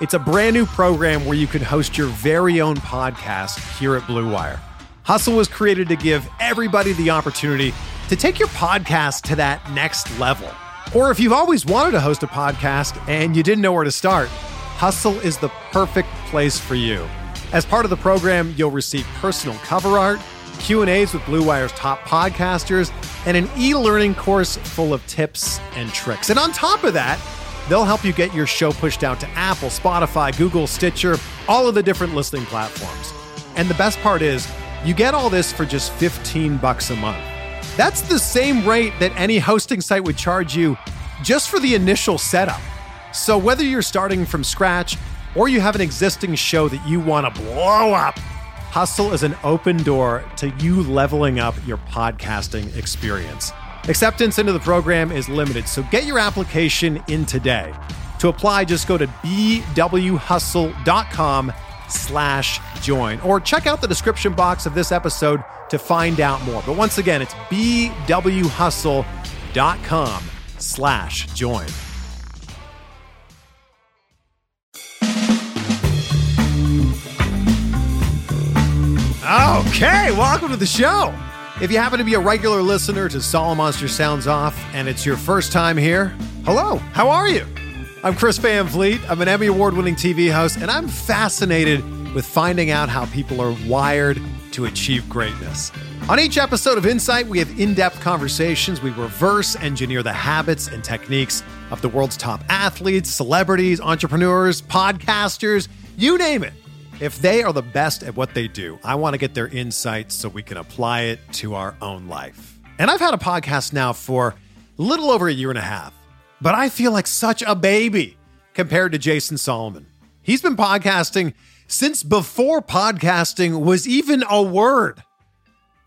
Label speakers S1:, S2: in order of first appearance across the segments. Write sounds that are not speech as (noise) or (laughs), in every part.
S1: It's a brand new program where you can host your very own podcast here at Blue Wire. Hustle was created to give everybody the opportunity to take your podcast to that next level. Or if you've always wanted to host a podcast and you didn't know where to start, Hustle is the perfect place for you. As part of the program, you'll receive personal cover art, Q&As with Blue Wire's top podcasters, and an e-learning course full of tips and tricks. And on top of that, they'll help you get your show pushed out to Apple, Spotify, Google, Stitcher, all of the different listening platforms. And the best part is, you get all this for just 15 bucks a month. That's the same rate that any hosting site would charge you just for the initial setup. So whether you're starting from scratch or you have an existing show that you want to blow up, Hustle is an open door to you leveling up your podcasting experience. Acceptance into the program is limited, so get your application in today. To apply, just go to bwhustle.com slash join or check out the description box of this episode to find out more. But once again, it's bwhustle.com slash join. Okay, welcome to the show. If you happen to be a regular listener to Solomonster Sounds Off and it's your first time here, hello, how are you? I'm Chris Van Vliet. I'm an Emmy Award winning TV host, and I'm fascinated with finding out how people are wired to achieve greatness. On each episode of Insight, we have in depth conversations. We reverse engineer the habits and techniques of the world's top athletes, celebrities, entrepreneurs, podcasters, you name it. If they are the best at what they do, I want to get their insights so we can apply it to our own life. And I've had a podcast now for a little over a year and a half, but I feel like such a baby compared to Jason Solomon. He's been podcasting since before podcasting was even a word.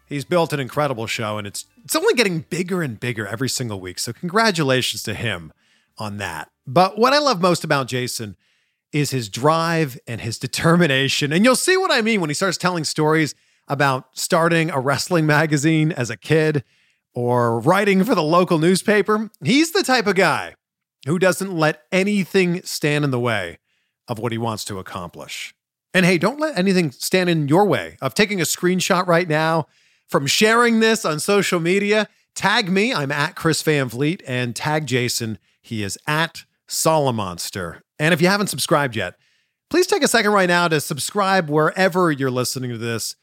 S1: He's built an incredible show and it's it's only getting bigger and bigger every single week. So congratulations to him on that. But what I love most about Jason is his drive and his determination. And you'll see what I mean when he starts telling stories about starting a wrestling magazine as a kid or writing for the local newspaper. He's the type of guy who doesn't let anything stand in the way of what he wants to accomplish. And hey, don't let anything stand in your way of taking a screenshot right now, from sharing this on social media. Tag me, I'm at Chris Van Vliet, and tag Jason, he is at Solomonster. And if you haven't subscribed yet, please take a second right now to subscribe wherever you're listening to this.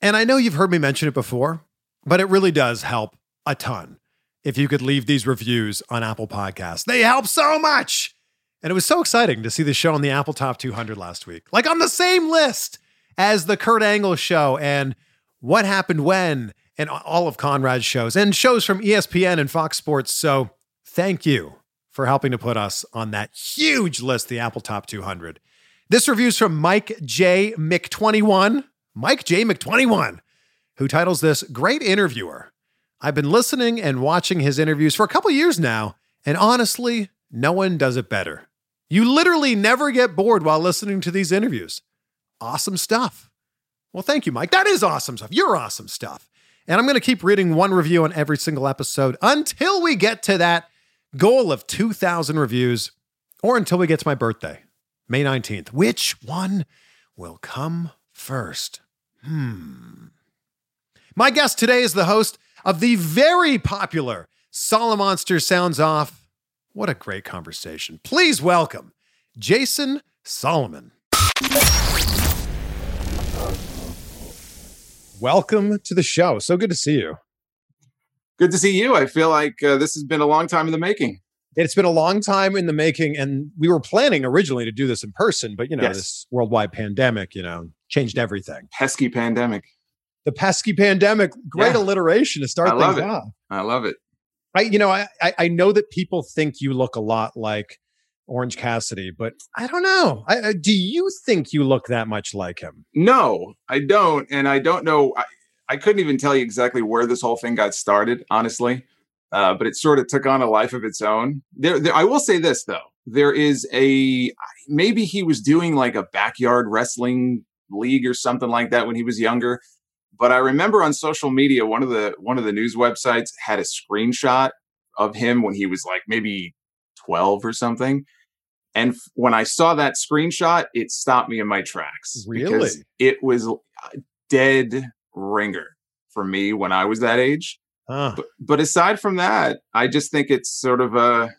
S1: And I know you've heard me mention it before, but it really does help a ton if you could leave these reviews on Apple Podcasts. They help so much. And it was so exciting to see the show on the Apple Top 200 last week, like on the same list as the Kurt Angle show and What Happened When and all of Conrad's shows and shows from ESPN and Fox Sports. So thank you for helping to put us on that huge list, the Apple Top 200. This review's from Mike J. Mc21. Mike J. Mc21, who titles this Great Interviewer. I've been listening and watching his interviews for a couple years now, and honestly, no one does it better. You literally never get bored while listening to these interviews. Awesome stuff. Well, thank you, Mike. That is awesome stuff. You're awesome stuff. And I'm going to keep reading one review on every single episode until we get to that goal of 2,000 reviews or until we get to my birthday, May 19th. Which one will come first? Hmm. My guest today is the host of the very popular Solomonster Sounds Off. What a great conversation. Please welcome Jason Solomon. Welcome to the show. So good to see you.
S2: Good to see you. I feel like uh, this has been a long time in the making.
S1: It's been a long time in the making, and we were planning originally to do this in person, but you know,
S2: Yes.
S1: this worldwide pandemic, you know, changed everything.
S2: Pesky pandemic.
S1: The pesky pandemic, great
S2: Yeah.
S1: alliteration to start
S2: I love
S1: things
S2: it.
S1: off.
S2: I love it.
S1: I, you know, I, I know that people think you look a lot like Orange Cassidy, but I don't know. I, I, do you think you look that much like him?
S2: No, I don't. And I don't know. I, I couldn't even tell you exactly where this whole thing got started, honestly. Uh, but it sort of took on a life of its own. There, there, I will say this, though. There is a maybe he was doing like a backyard wrestling league or something like that when he was younger. But I remember on social media, one of the one of the news websites had a screenshot of him when he was like maybe 12 or something. And f- when I saw that screenshot, it stopped me in my tracks. because It was dead ringer for me when I was that age.
S1: Huh.
S2: But, but aside from that, I just think it's sort of a,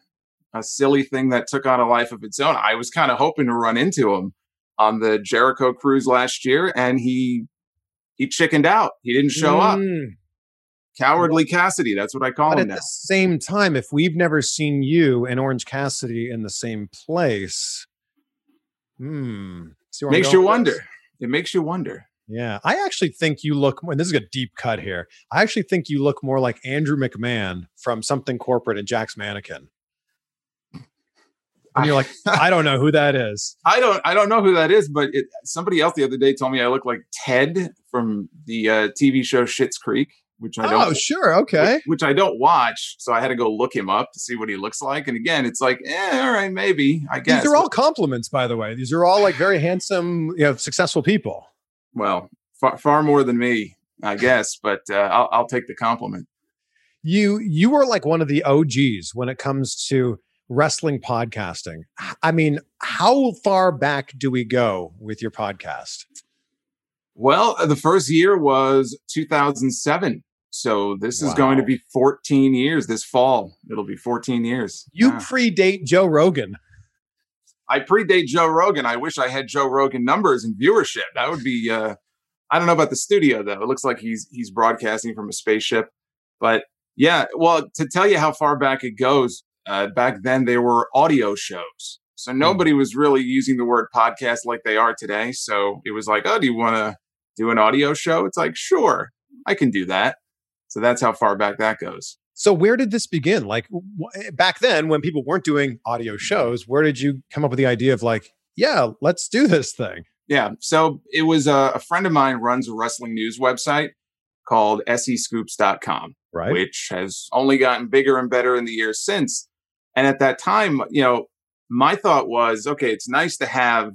S2: a silly thing that took on a life of its own. I was kind of hoping to run into him on the Jericho cruise last year, and he he chickened out. He didn't show up.
S1: Mm.
S2: Cowardly Cassidy. That's what I call
S1: But
S2: him
S1: at
S2: now.
S1: the same time, if we've never seen you and Orange Cassidy in the same place, hmm, see where I'm
S2: Makes you wonder. It makes you wonder.
S1: Yeah, I actually think you look. And this is a deep cut here. I actually think you look more like Andrew McMahon from Something Corporate and Jack's Mannequin. And you're like, (laughs) I don't know who that is.
S2: I don't I don't know who that is, but it, somebody else the other day told me I look like Ted from the uh, TV show Schitt's Creek, which I don't
S1: Oh, sure, okay.
S2: which, which I don't watch, so I had to go look him up to see what he looks like. And again, it's like, eh, all right, maybe I guess.
S1: These are all compliments, by the way. These are all like very handsome, you know, successful people.
S2: Well, far, far more than me, I guess. But uh, I'll, I'll take the compliment.
S1: You you are like one of the OGs when it comes to wrestling podcasting. I mean, how far back do we go with your podcast?
S2: Well, the first year was 2007. So this is going to be 14 years this fall. It'll be 14 years.
S1: You
S2: Yeah.
S1: predate Joe Rogan.
S2: I predate Joe Rogan. I wish I had Joe Rogan numbers and viewership. That would be. Uh, I don't know about the studio though. It looks like he's he's broadcasting from a spaceship. But yeah, well, to tell you how far back it goes, uh, back then there were audio shows, so nobody was really using the word podcast like they are today. So it was like, oh, do you want to do an audio show? It's like, sure, I can do that. So that's how far back that goes.
S1: So where did this begin? Like wh- back then, when people weren't doing audio shows, where did you come up with the idea of like, yeah, let's do this thing?
S2: Yeah. So it was a, a friend of mine runs a wrestling news website called sescoops.com,
S1: Right.
S2: which has only gotten bigger and better in the years since. And at that time, you know, my thought was, okay, it's nice to have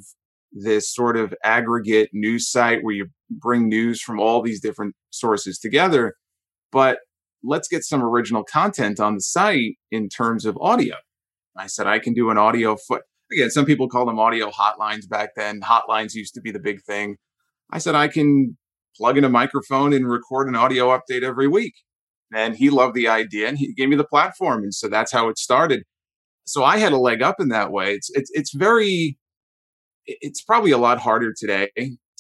S2: this sort of aggregate news site where you bring news from all these different sources together, but let's get some original content on the site in terms of audio. I said, I can do an audio foot. Again, some people call them audio hotlines back then. Hotlines used to be the big thing. I said, I can plug in a microphone and record an audio update every week. And he loved the idea and he gave me the platform. And so that's how it started. So I had a leg up in that way. It's it's it's very it's probably a lot harder today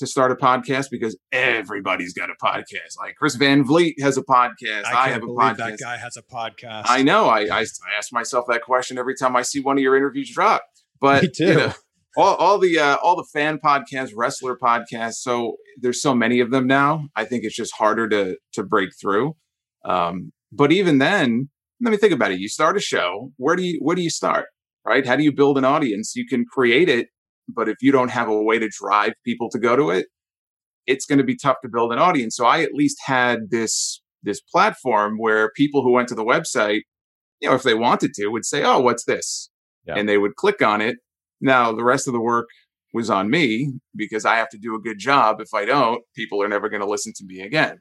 S2: to start a podcast because everybody's got a podcast. Like Chris Van Vliet has a podcast. I, have a podcast.
S1: That guy has a podcast.
S2: I know. I, I I ask myself that question every time I see one of your interviews drop. But you know, all, all the uh, all the fan podcasts, wrestler podcasts. So there's so many of them now. I think it's just harder to to break through. Um, but even then, let me think about it. You start a show. Where do you where do you start? Right? How do you build an audience? You can create it, but if you don't have a way to drive people to go to it, it's going to be tough to build an audience. So I at least had this this platform where people who went to the website, you know, if they wanted to, would say, "Oh, what's this?"
S1: Yeah.
S2: and they would click on it. Now the rest of the work was on me because I have to do a good job. If I don't, people are never going to listen to me again.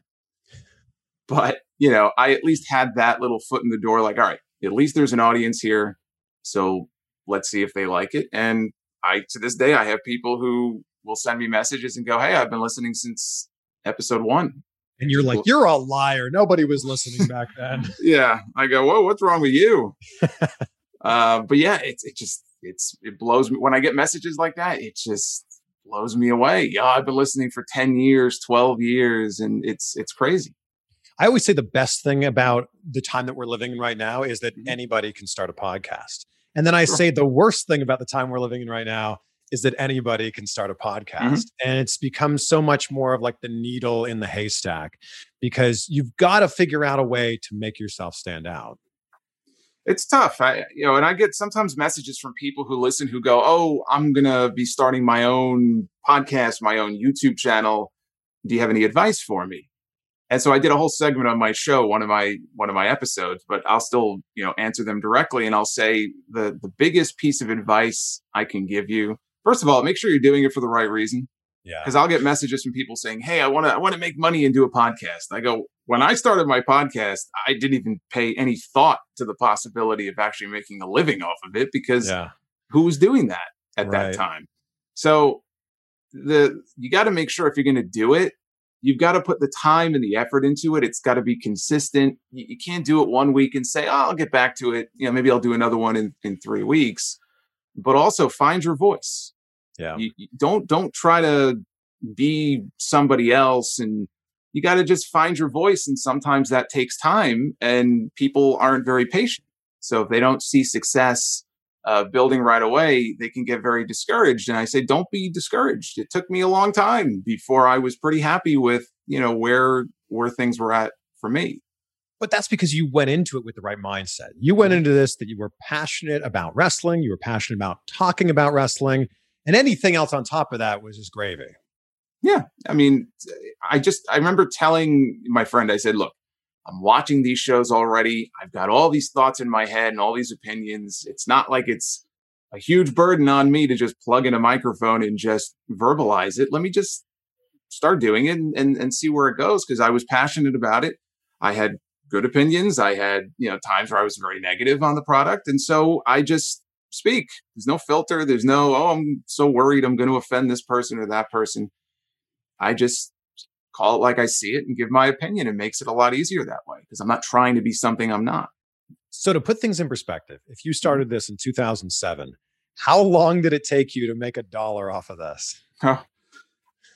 S2: But, you know, I at least had that little foot in the door like, all right, at least there's an audience here. So let's see if they like it. And I, to this day, I have people who will send me messages and go, Hey, I've been listening since episode one.
S1: And you're like, you're a liar. Nobody was listening back (laughs) then.
S2: Yeah. I go, Whoa, what's wrong with you? (laughs) uh, but yeah, it's, it just, it's, it blows me when I get messages like that. It just blows me away. Yeah. I've been listening for 10 years, 12 years, and it's, it's crazy.
S1: I always say the best thing about the time that we're living in right now is that
S2: Mhm.
S1: anybody can start a podcast. And then I
S2: Sure.
S1: say the worst thing about the time we're living in right now is that anybody can start a mm-hmm. podcast. And it's become so much more of like the needle in the haystack because you've got to figure out a way to make yourself stand out.
S2: it's tough. I, you know, and I get sometimes messages from people who listen who go, "Oh, I'm gonna be starting my own podcast, my own YouTube channel. Do you have any advice for me?" And so I did a whole segment on my show, one of my one of my episodes, but I'll still, you know, answer them directly, and I'll say the the biggest piece of advice I can give you. First of all, make sure you're doing it for the right reason
S1: Yeah.
S2: because I'll get messages from people saying, "Hey, I want to I want to make money and do a podcast." I go, "When I started my podcast, I didn't even pay any thought to the possibility of actually making a living off of it because
S1: Yeah.
S2: who was doing that at
S1: Right.
S2: that time?" So the you got to make sure if you're going to do it, you've got to put the time and the effort into it. It's got to be consistent. You, you can't do it one week and say, "Oh, I'll get back to it." You know, maybe I'll do another one in in 3 weeks. But also find your voice
S1: Yeah.
S2: you, you don't don't try to be somebody else and you got to just find your voice and sometimes that takes time and people aren't very patient so if they don't see success uh, building right away they can get very discouraged and i say don't be discouraged it took me a long time before i was pretty happy with you know where where things were at for me
S1: But that's because you went into it with the right mindset. You went into this that you were passionate about wrestling, you were passionate about talking about wrestling, and anything else on top of that was just gravy.
S2: Yeah. I mean, I just, I remember telling my friend, I said, look, I'm watching these shows already. I've got all these thoughts in my head and all these opinions. It's not like it's a huge burden on me to just plug in a microphone and just verbalize it. Let me just start doing it and, and, and see where it goes because I was passionate about it. I had good opinions. I had, you know, times where I was very negative on the product. And so I just speak. There's no filter. There's no, oh, I'm so worried I'm going to offend this person or that person. I just call it like I see it and give my opinion. It makes it a lot easier that way because I'm not trying to be something I'm not.
S1: So, to put things in perspective, if you mm-hmm. started this in 2007, how long did it take you to make a dollar off of this?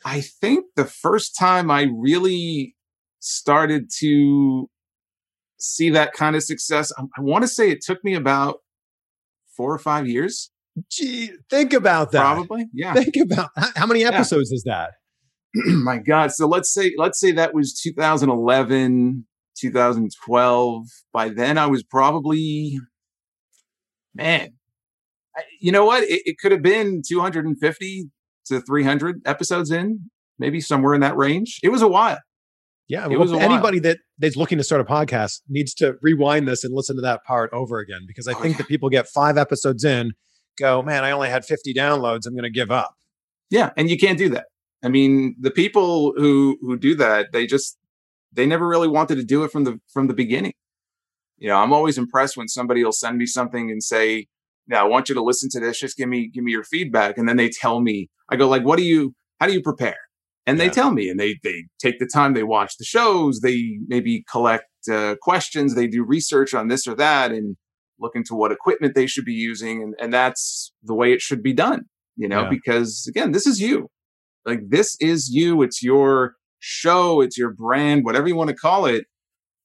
S2: I think the first time I really started to see that kind of success, I, I want to say it took me about four or five years,
S1: Gee, think about that.
S2: probably. Yeah.
S1: Think about how, how many episodes is that? (clears throat)
S2: my god so let's say let's say that was 2011 2012 by then i was probably man I, you know what it, it could have been 250 to 300 episodes in maybe somewhere in that range it was a while
S1: Yeah,
S2: It
S1: well,
S2: was a while.
S1: anybody that that's looking to start a podcast needs to rewind this and listen to that part over again because I
S2: Oh,
S1: think
S2: yeah.
S1: that people get five episodes in, go, man, I only had 50 downloads. I'm going to give up.
S2: yeah and you can't do that i mean the people who who do that they just they never really wanted to do it from the from the beginning. You know i'm always impressed when somebody will send me something and say yeah i want you to listen to this. Just give me give me your feedback. And then they tell me i go like what do you how do you prepare? And they tell me and they they take the time they watch the shows they maybe collect uh, questions they do research on this or that and look into what equipment they should be using and, and that's the way it should be done you know
S1: Yeah.
S2: because again this is you like this is you it's your show it's your brand whatever you want to call it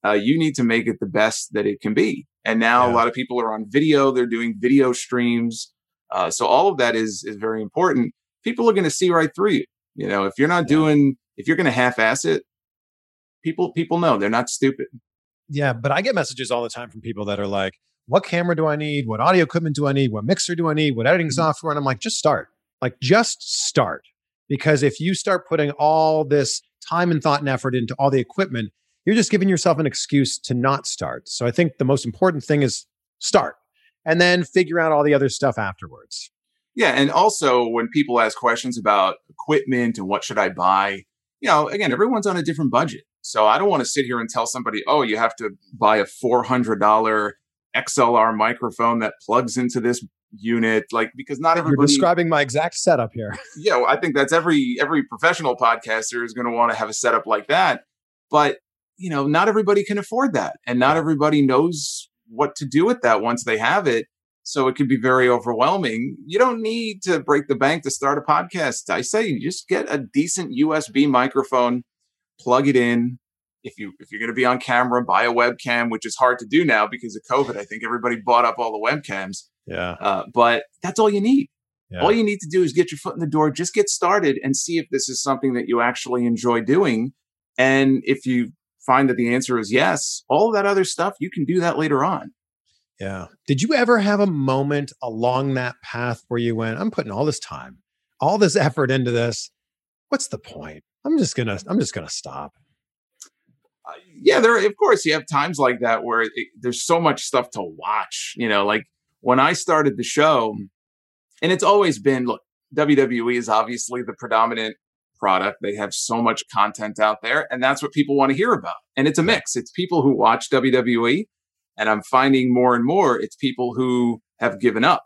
S2: uh, you need to make it the best that it can be and now
S1: Yeah.
S2: a lot of people are on video they're doing video streams uh, so all of that is is very important people are going to see right through you you know if you're not
S1: Yeah.
S2: doing if you're going to half-ass it people people know they're not stupid
S1: Yeah, but I get messages all the time from people that are like, what camera do I need? What audio equipment do I need? What mixer do I need? What editing software? And I'm like, just start. Like, just start. Because if you start putting all this time and thought and effort into all the equipment, you're just giving yourself an excuse to not start. So I think the most important thing is start and then figure out all the other stuff afterwards.
S2: Yeah. And also, when people ask questions about equipment and what should I buy, you know, again, everyone's on a different budget. So I don't want to sit here and tell somebody, oh, you have to buy a $400 XLR microphone that plugs into this unit like because not everybody
S1: You're describing my exact setup here. (laughs)
S2: yeah well, i think that's every every professional podcaster is going to want to have a setup like that but you know not everybody can afford that and not everybody knows what to do with that once they have it so it can be very overwhelming. You don't need to break the bank to start a podcast. I say you just get a decent usb microphone plug it in if you if you're going to be on camera buy a webcam which is hard to do now because of covid i think everybody bought up all the webcams
S1: Yeah.
S2: uh, but that's all you need
S1: Yeah.
S2: all you need to do is get your foot in the door just get started and see if this is something that you actually enjoy doing and if you find that the answer is yes all of that other stuff you can do that later on
S1: Yeah. Did you ever have a moment along that path where you went, I'm putting all this time, all this effort into this. What's the point? I'm just gonna, I'm just gonna stop.
S2: Uh, yeah, there. Of course, you have times like that where it, there's so much stuff to watch. You know, like when I started the show, and it's always been look. WWE is obviously the predominant product. They have so much content out there, and that's what people want to hear about. And it's a mix. It's people who watch WWE, and I'm finding more and more it's people who have given up.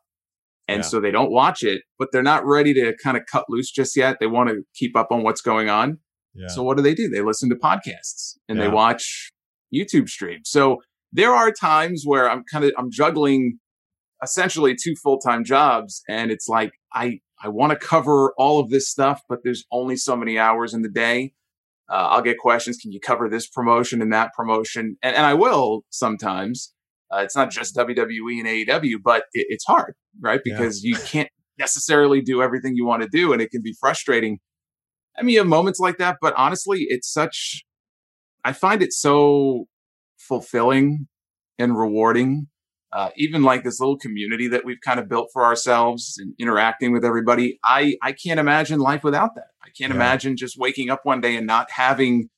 S2: And
S1: Yeah.
S2: so they don't watch it, but they're not ready to kind of cut loose just yet. They want to keep up on what's going on.
S1: Yeah.
S2: So what do they do? They listen to podcasts and they watch YouTube streams. So there are times where I'm kind of I'm juggling essentially two full-time jobs and it's like I I want to cover all of this stuff but there's only so many hours in the day. Uh, I'll get questions, can you cover this promotion and that promotion? And, and I will sometimes. Uh, it's not just WWE and AEW, but it, it's hard, right?
S1: Yeah.
S2: Because you can't necessarily do everything you want to do and it can be frustrating. I mean, you have moments like that, but honestly, it's such, I find it so fulfilling and rewarding. Uh, even like this little community that we've kind of built for ourselves and interacting with everybody. I, I can't imagine life without that. I can't
S1: Yeah.
S2: imagine just waking up one day and not having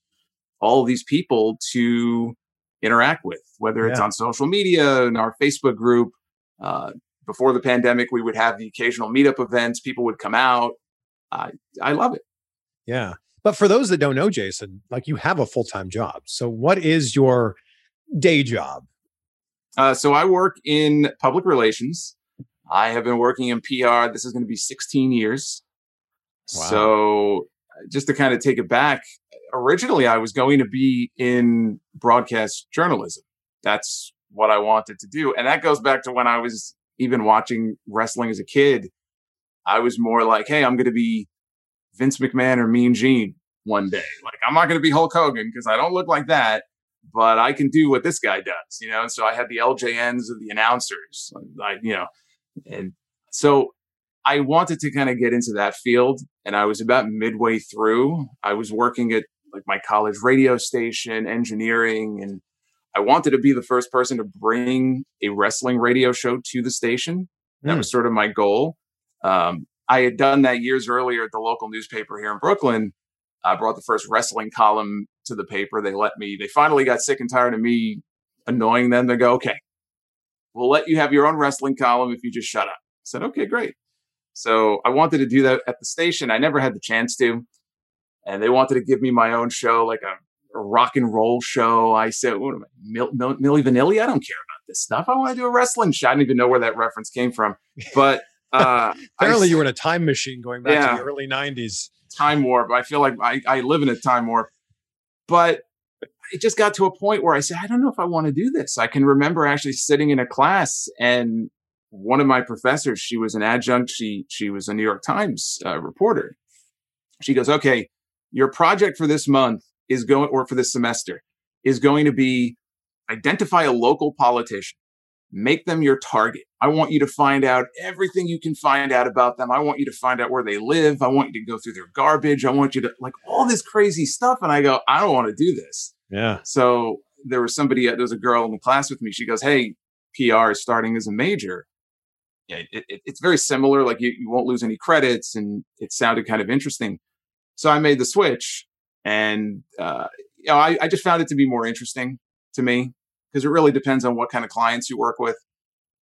S2: all these people to interact with, whether it's
S1: Yeah.
S2: on social media and our Facebook group. Uh, before the pandemic, we would have the occasional meetup events. People would come out. I I love it.
S1: Yeah. But for those that don't know, Jason, like you have a full time job. So what is your day job?
S2: Uh, so I work in public relations. I have been working in PR. This is going to be 16 years.
S1: Wow.
S2: So just to kind of take it back, originally I was going to be in broadcast journalism. That's what I wanted to do. And that goes back to when I was even watching wrestling as a kid. I was more like, hey, I'm going to be Vince McMahon or Mean Gene one day. Like, I'm not going to be Hulk Hogan because I don't look like that, but I can do what this guy does, you know? And so I had the LJNs of the announcers, I, you know, and so I wanted to kind of get into that field. And I was about midway through. I was working at like my college radio station, engineering, and I wanted to be the first person to bring a wrestling radio show to the station. That
S1: Mm.
S2: was sort of my goal. Um, I had done that years earlier at the local newspaper here in Brooklyn. I brought the first wrestling column to the paper. They let me, they finally got sick and tired of me annoying them. They go, okay, we'll let you have your own wrestling column if you just shut up. I said, okay, great. So I wanted to do that at the station. I never had the chance to. And they wanted to give me my own show, like a, a rock and roll show. I said, what am I, Mil- Mil- Milli Vanilli? I don't care about this stuff. I want to do a wrestling show. I didn't even know where that reference came from. But uh, (laughs) I
S1: Apparently
S2: s-
S1: you were in a time machine going back
S2: Yeah.
S1: to the early 90s.
S2: time warp. I feel like I, I live in a time warp. But it just got to a point where I said, I don't know if I want to do this. I can remember actually sitting in a class and one of my professors, she was an adjunct. She she was a New York Times uh, reporter. She goes, okay, your project for this month is going, or for this semester, is going to be identify a local politician, make them your target. I want you to find out everything you can find out about them. I want you to find out where they live. I want you to go through their garbage. I want you to like all this crazy stuff. And I go, I don't want to do this.
S1: Yeah.
S2: So there was somebody, there was a girl in the class with me. She goes, Hey, PR is starting as a major. Yeah, it, it, it's very similar. Like you, you won't lose any credits, and it sounded kind of interesting. So I made the switch, and uh, you know, I, I just found it to be more interesting to me because it really depends on what kind of clients you work with.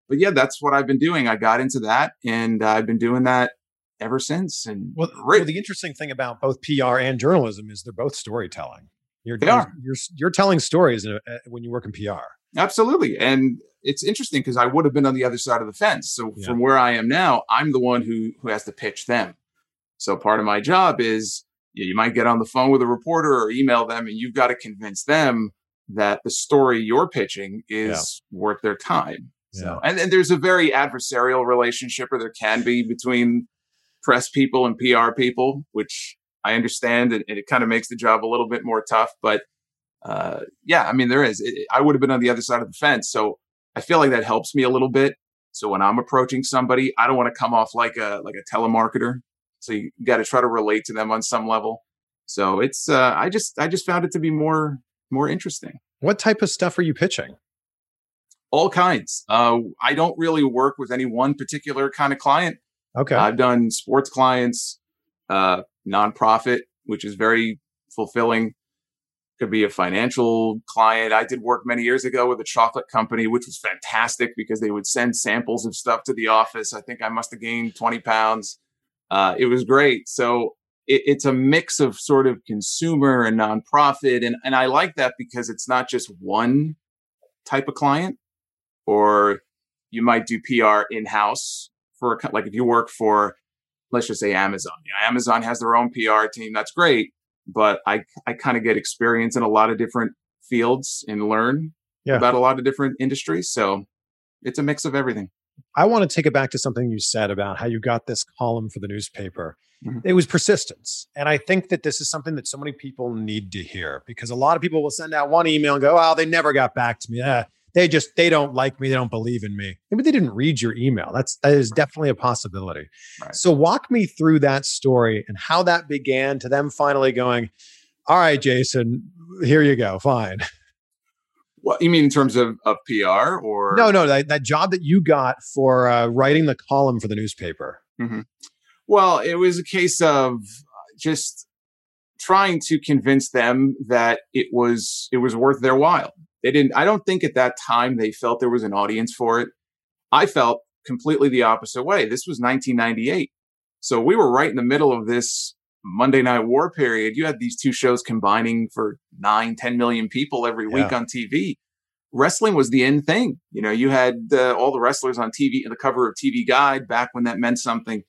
S2: But yeah, that's what I've been doing. I got into that, and I've been doing that ever since. And
S1: well, well, the interesting thing about both PR and journalism is they're both storytelling. You're,
S2: they are.
S1: You're, you're telling stories uh, when you work in PR.
S2: Absolutely. And it's interesting because I would have been on the other side of the fence. So yeah. from where I am now, I'm the one who who has to pitch them. So part of my job is you, you might get on the phone with a reporter or email them, and you've got to convince them that the story you're pitching is yeah. worth their time. So, yeah. and, and there's a very adversarial relationship, or there can be between press people and PR people, which I understand, and, and it kind of makes the job a little bit more tough. But uh, yeah, I mean, there is. It, I would have been on the other side of the fence, so I feel like that helps me a little bit. So when I'm approaching somebody, I don't want to come off like a like a telemarketer. So you got to try to relate to them on some level. So it's uh, I just I just found it to be more more interesting.
S1: What type of stuff are you pitching?
S2: All kinds. Uh, I don't really work with any one particular kind of client.
S1: Okay.
S2: I've done sports clients, uh, nonprofit, which is very fulfilling. Could be a financial client. I did work many years ago with a chocolate company, which was fantastic because they would send samples of stuff to the office. I think I must have gained 20 pounds. Uh, it was great. So it, it's a mix of sort of consumer and nonprofit. And, and I like that because it's not just one type of client, or you might do PR in house for a, like if you work for let's just say Amazon. You know, Amazon has their own PR team. That's great, but I I kind of get experience in a lot of different fields and learn yeah. about a lot of different industries. So it's a mix of everything.
S1: I want to take it back to something you said about how you got this column for the newspaper. Mm-hmm. It was persistence. And I think that this is something that so many people need to hear because a lot of people will send out one email and go, oh, they never got back to me. Eh, they just they don't like me they don't believe in me maybe they didn't read your email that's that is definitely a possibility right. so walk me through that story and how that began to them finally going all right jason here you go fine (laughs)
S2: what you mean in terms of, of pr or
S1: no no that, that job that you got for uh, writing the column for the newspaper
S2: mm-hmm. well it was a case of just trying to convince them that it was it was worth their while they didn't, I don't think at that time they felt there was an audience for it. I felt completely the opposite way. This was 1998. So we were right in the middle of this Monday Night War period. You had these two shows combining for nine, 10 million people every yeah. week on TV. Wrestling was the end thing. You know, you had uh, all the wrestlers on TV, in the cover of TV Guide back when that meant something.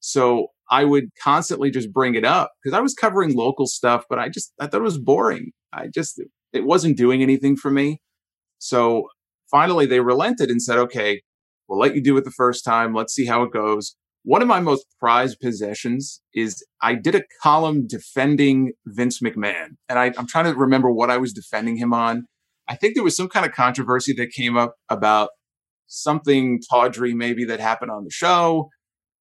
S2: So I would constantly just bring it up because I was covering local stuff, but I just, I thought it was boring. I just, it wasn't doing anything for me. So finally they relented and said, okay, we'll let you do it the first time. Let's see how it goes. One of my most prized possessions is I did a column defending Vince McMahon. And I, I'm trying to remember what I was defending him on. I think there was some kind of controversy that came up about something tawdry maybe that happened on the show.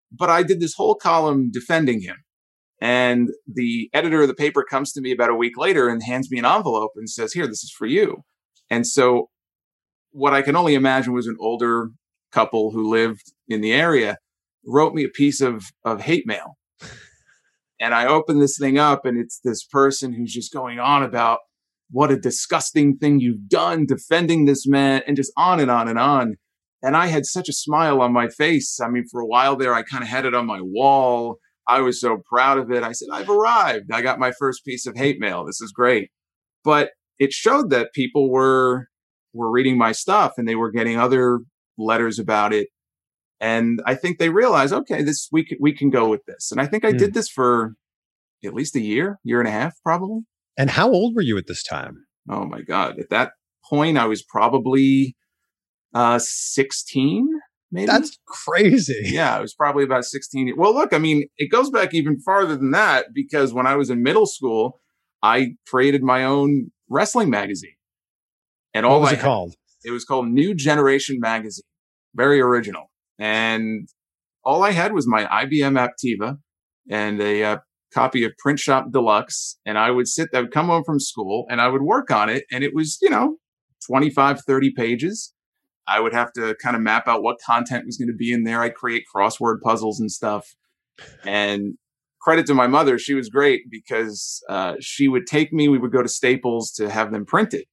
S2: But I did this whole column defending him. And the editor of the paper comes to me about a week later and hands me an envelope and says, Here, this is for you. And so, what I can only imagine was an older couple who lived in the area wrote me a piece of, of hate mail. and I open this thing up, and it's this person who's just going on about what a disgusting thing you've done defending this man, and just on and on and on. And I had such a smile on my face. I mean, for a while there, I kind of had it on my wall. I was so proud of it. I said, I've arrived. I got my first piece of hate mail. This is great. But it showed that people were were reading my stuff and they were getting other letters about it. And I think they realized, okay, this we can, we can go with this. And I think I mm. did this for at least a year, year and a half, probably.
S1: And how old were you at this time?
S2: Oh my God. At that point, I was probably uh, 16 maybe.
S1: That's crazy. (laughs)
S2: Yeah, I was probably about 16. Well, look, I mean, it goes back even farther than that because when I was in middle school, I created my own wrestling magazine.
S1: And all what was I it had, called?
S2: It was called New Generation Magazine. Very original. And all I had was my IBM Aptiva and a uh, copy of Print Shop Deluxe, and I would sit, I would come home from school and I would work on it. And it was, you know, 25, 30 pages. I would have to kind of map out what content was going to be in there. I'd create crossword puzzles and stuff. And credit to my mother, she was great because uh, she would take me, we would go to Staples to have them printed.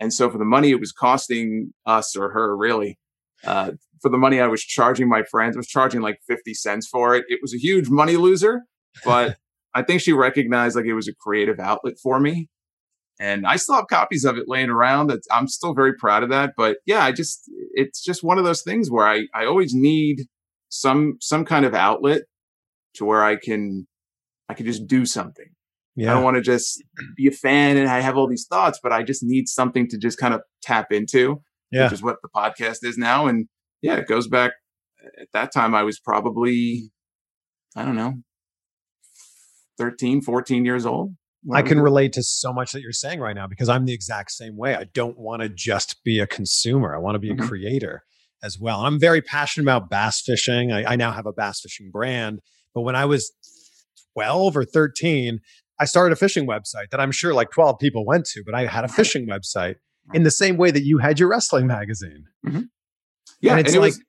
S2: And so for the money it was costing us or her, really, uh, for the money I was charging my friends, I was charging like 50 cents for it. It was a huge money loser, but (laughs) I think she recognized like it was a creative outlet for me. And I still have copies of it laying around. That I'm still very proud of that. But yeah, I just it's just one of those things where I, I always need some some kind of outlet to where I can I can just do something.
S1: Yeah.
S2: I don't want to just be a fan and I have all these thoughts, but I just need something to just kind of tap into,
S1: Yeah.
S2: which is what the podcast is now. And yeah, it goes back at that time I was probably, I don't know, 13, 14 years old.
S1: I can relate to so much that you're saying right now because I'm the exact same way. I don't want to just be a consumer. I want to be
S2: Mhm.
S1: a creator as well. I'm very passionate about bass fishing. I, I now have a bass fishing brand. But when I was 12 or 13, I started a fishing website that I'm sure like 12 people went to, but I had a fishing website in the same way that you had your wrestling magazine.
S2: Yeah,
S1: And
S2: and, it
S1: like-
S2: was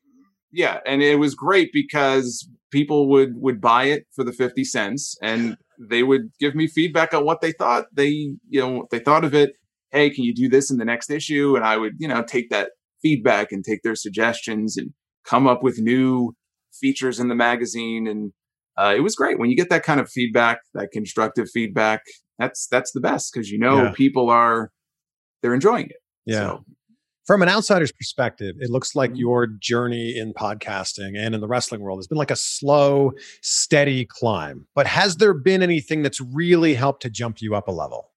S2: yeah, and it was great because people would would buy it for the 50 cents and they would give me feedback on what they thought. They you know what they thought of it. Hey can you do this in the next issue? And i would you know take that feedback and take their suggestions and come up with new features in the magazine. And uh, it was great. When you get that kind of feedback that constructive feedback that's that's the best because you know
S1: Yeah.
S2: people are they're enjoying it.
S1: Yeah.
S2: So,
S1: From an outsider's perspective, it looks like
S2: Mhm.
S1: your journey in podcasting and in the wrestling world has been like a slow, steady climb. But has there been anything that's really helped to jump you up a level?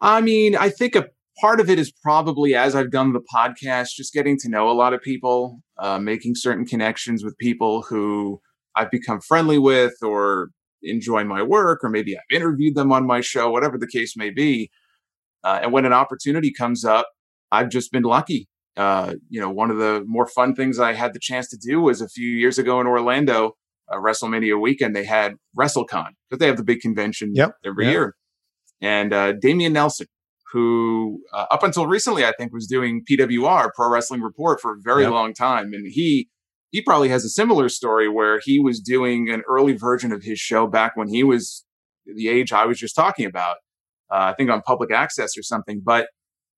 S2: I mean, I think a part of it is probably as I've done the podcast, just getting to know a lot of people, uh, making certain connections with people who I've become friendly with or enjoy my work, or maybe I've interviewed them on my show, whatever the case may be. Uh, and when an opportunity comes up, I've just been lucky. Uh, you know, one of the more fun things I had the chance to do was a few years ago in Orlando, uh, WrestleMania weekend, they had WrestleCon because they have the big convention
S1: Yep,
S2: every
S1: yep.
S2: year. And uh, Damian Nelson, who uh, up until recently I think was doing PWR Pro Wrestling Report for a very
S1: Yep.
S2: long time, and he he probably has a similar story where he was doing an early version of his show back when he was the age I was just talking about. Uh, I think on public access or something, but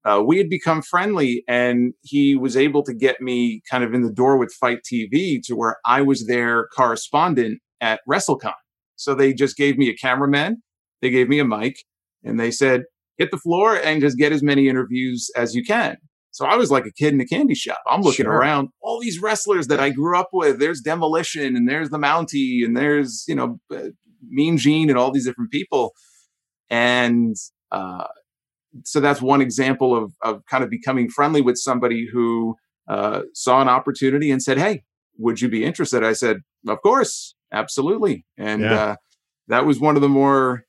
S2: uh, we had become friendly, and he was able to get me kind of in the door with FITE TV to where I was their correspondent at WrestleCon. So they just gave me a cameraman, they gave me a mic, and they said, hit the floor and just get as many interviews as you can. So I was like a kid in a candy shop. I'm looking
S1: Sure.
S2: around all these wrestlers that I grew up with. There's Demolition and there's the Mountie and there's, you know, uh, Mean Gene and all these different people. And uh, so that's one example of, of kind of becoming friendly with somebody who uh, saw an opportunity and said, Hey, would you be interested? I said, Of course, absolutely. And
S1: Yeah.
S2: uh, that was one of the more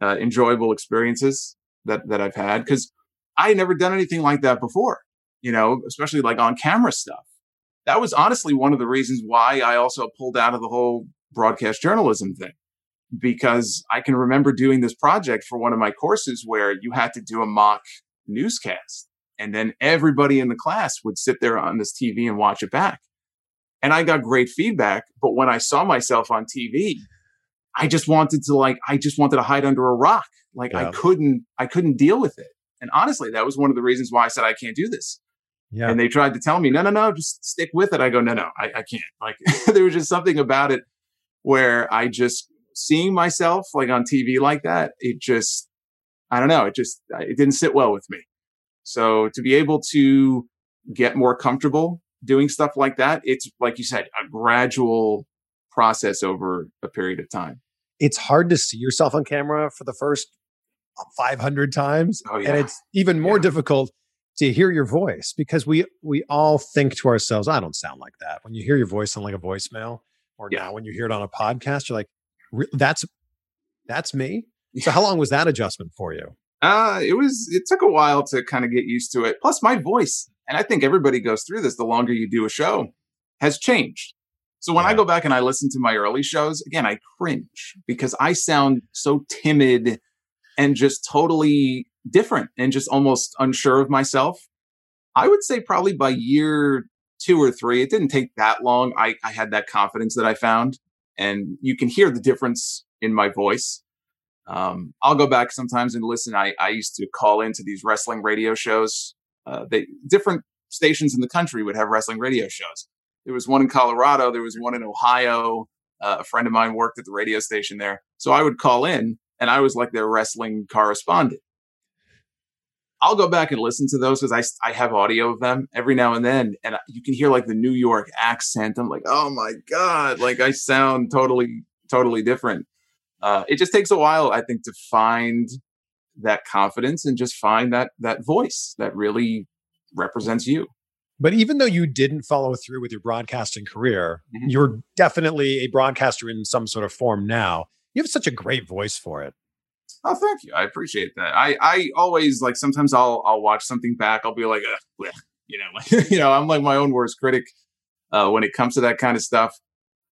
S2: uh, enjoyable experiences that, that I've had because I had never done anything like that before, you know, especially like on camera stuff. That was honestly one of the reasons why I also pulled out of the whole broadcast journalism thing because I can remember doing this project for one of my courses where you had to do a mock newscast and then everybody in the class would sit there on this TV and watch it back. And I got great feedback, but when I saw myself on TV, I just wanted to like I just wanted to hide under a rock. Like
S1: Yeah.
S2: I couldn't I couldn't deal with it. And honestly, that was one of the reasons why I said I can't do this.
S1: Yeah.
S2: And they tried to tell me, no, no, no, just stick with it. I go, no, no, I, I can't. Like (laughs) there was just something about it where I just seeing myself like on TV like that, it just, I don't know, it just, it didn't sit well with me. So to be able to get more comfortable doing stuff like that, it's like you said, a gradual process over a period of time.
S1: it's hard to see yourself on camera for the first 500 times
S2: Oh,
S1: and it's even more
S2: Yeah.
S1: difficult to hear your voice because we we all think to ourselves i don't sound like that when you hear your voice on like a voicemail or
S2: Yeah.
S1: now when you hear it on a podcast you're like "Re- that's that's me so how long was that adjustment for you
S2: Uh, it was, it took a while to kind of get used to it. Plus my voice, and I think everybody goes through this the longer you do a show, has changed. So when I go back and I listen to my early shows, again, I cringe because I sound so timid and just totally different and just almost unsure of myself. I would say probably by year two or three, it didn't take that long. I, I had that confidence that I found, and you can hear the difference in my voice. Um, I'll go back sometimes and listen. I, I used to call into these wrestling radio shows. Uh, they different stations in the country would have wrestling radio shows. There was one in Colorado. There was one in Ohio. Uh, a friend of mine worked at the radio station there, so I would call in, and I was like their wrestling correspondent. I'll go back and listen to those because I, I have audio of them every now and then, and you can hear like the New York accent. I'm like, oh my god, like I sound totally totally different. Uh, it just takes a while, I think, to find that confidence and just find that that voice that really represents you.
S1: But even though you didn't follow through with your broadcasting career,
S2: Mhm.
S1: you're definitely a broadcaster in some sort of form now. You have such a great voice for it.
S2: Oh, thank you. I appreciate that. I, I always like sometimes I'll I'll watch something back. I'll be like, Ugh, bleh," you know, (laughs) you know, I'm like my own worst critic uh, when it comes to that kind of stuff.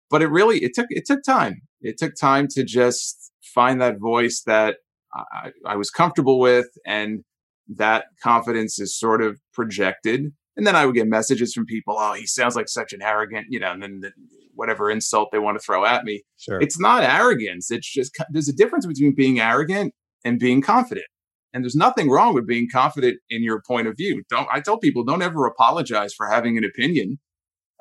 S2: But it really it took it took time. It took time to just find that voice that I, I was comfortable with, and that confidence is sort of projected. And then I would get messages from people, oh, he sounds like such an arrogant, you know, and then the, whatever insult they want to throw at me
S1: Sure.
S2: it's not arrogance. It's just there's a difference between being arrogant and being confident. And there's nothing wrong with being confident in your point of view. Don't I tell people don't ever apologize for having an opinion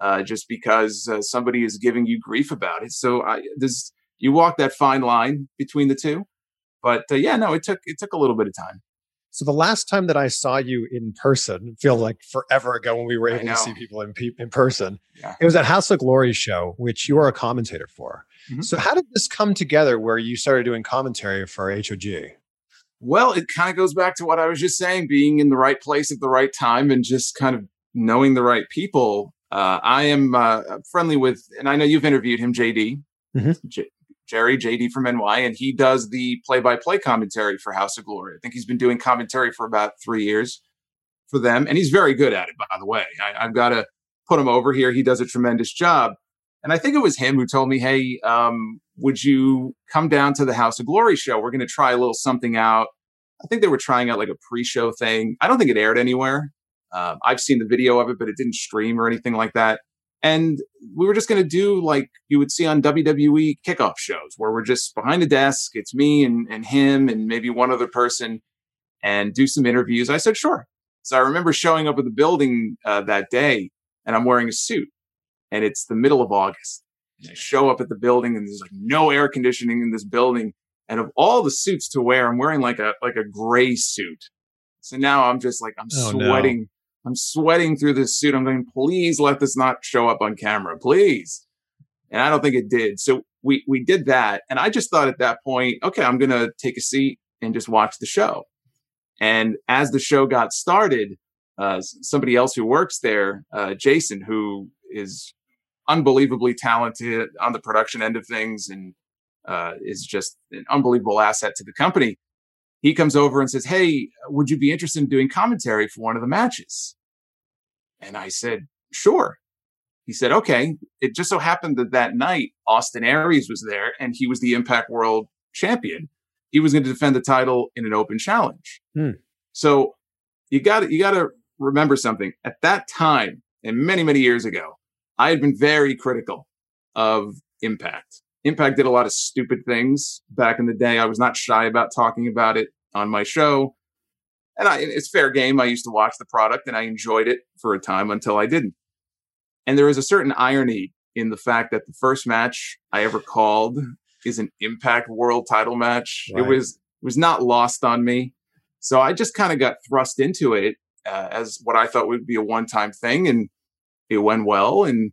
S2: uh, just because uh, somebody is giving you grief about it. So I, there's you walk that fine line between the two. But uh, yeah, no, it took it took a little bit of time.
S1: So the last time that I saw you in person, it feels like forever ago when we were able to see people in pe- in person.
S2: Yeah.
S1: It was at House of Glory show, which you are a commentator for.
S2: Mhm.
S1: So how did this come together where you started doing commentary for HOG?
S2: Well, it kind of goes back to what I was just saying, being in the right place at the right time and just kind of knowing the right people. Uh, I am uh, friendly with, and I know you've interviewed him, JD,
S1: Mhm.
S2: J- Jerry, JD from NY, and he does the play by play commentary for House of Glory. I think he's been doing commentary for about three years for them, and he's very good at it, by the way. I, I've got to put him over here. He does a tremendous job. And I think it was him who told me, hey, um, would you come down to the House of Glory show? We're going to try a little something out. I think they were trying out like a pre show thing. I don't think it aired anywhere. Um, I've seen the video of it, but it didn't stream or anything like that. And we were just going to do like you would see on WWE kickoff shows where we're just behind a desk. It's me and, and him and maybe one other person and do some interviews. I said, sure. So I remember showing up at the building uh, that day and I'm wearing a suit and it's the middle of August. And I show up at the building and there's like no air conditioning in this building. And of all the suits to wear, I'm wearing like a like a gray suit. So now I'm just like I'm
S1: Oh,
S2: sweating. I'm sweating through this suit. I'm going, please let this not show up on camera, please. And I don't think it did. So we we did that, and I just thought at that point, okay, I'm gonna take a seat and just watch the show. And as the show got started, uh, somebody else who works there, uh, Jason, who is unbelievably talented on the production end of things and uh, is just an unbelievable asset to the company. He comes over and says, Hey, would you be interested in doing commentary for one of the matches? And I said, Sure. He said, Okay. It just so happened that that night, Austin Aries was there and he was the Impact World Champion. He was going to defend the title in an open challenge.
S1: Hmm.
S2: So you got you got to remember something. At that time, and many many years ago, I had been very critical of Impact. Impact did a lot of stupid things back in the day. I was not shy about talking about it on my show. And I, it's fair game. I used to watch the product and I enjoyed it for a time until I didn't. And there is a certain irony in the fact that the first match I ever called is an Impact World Title match.
S1: Right.
S2: It was it was not lost on me. So I just kind of got thrust into it uh, as what I thought would be a one time thing, and it went well. And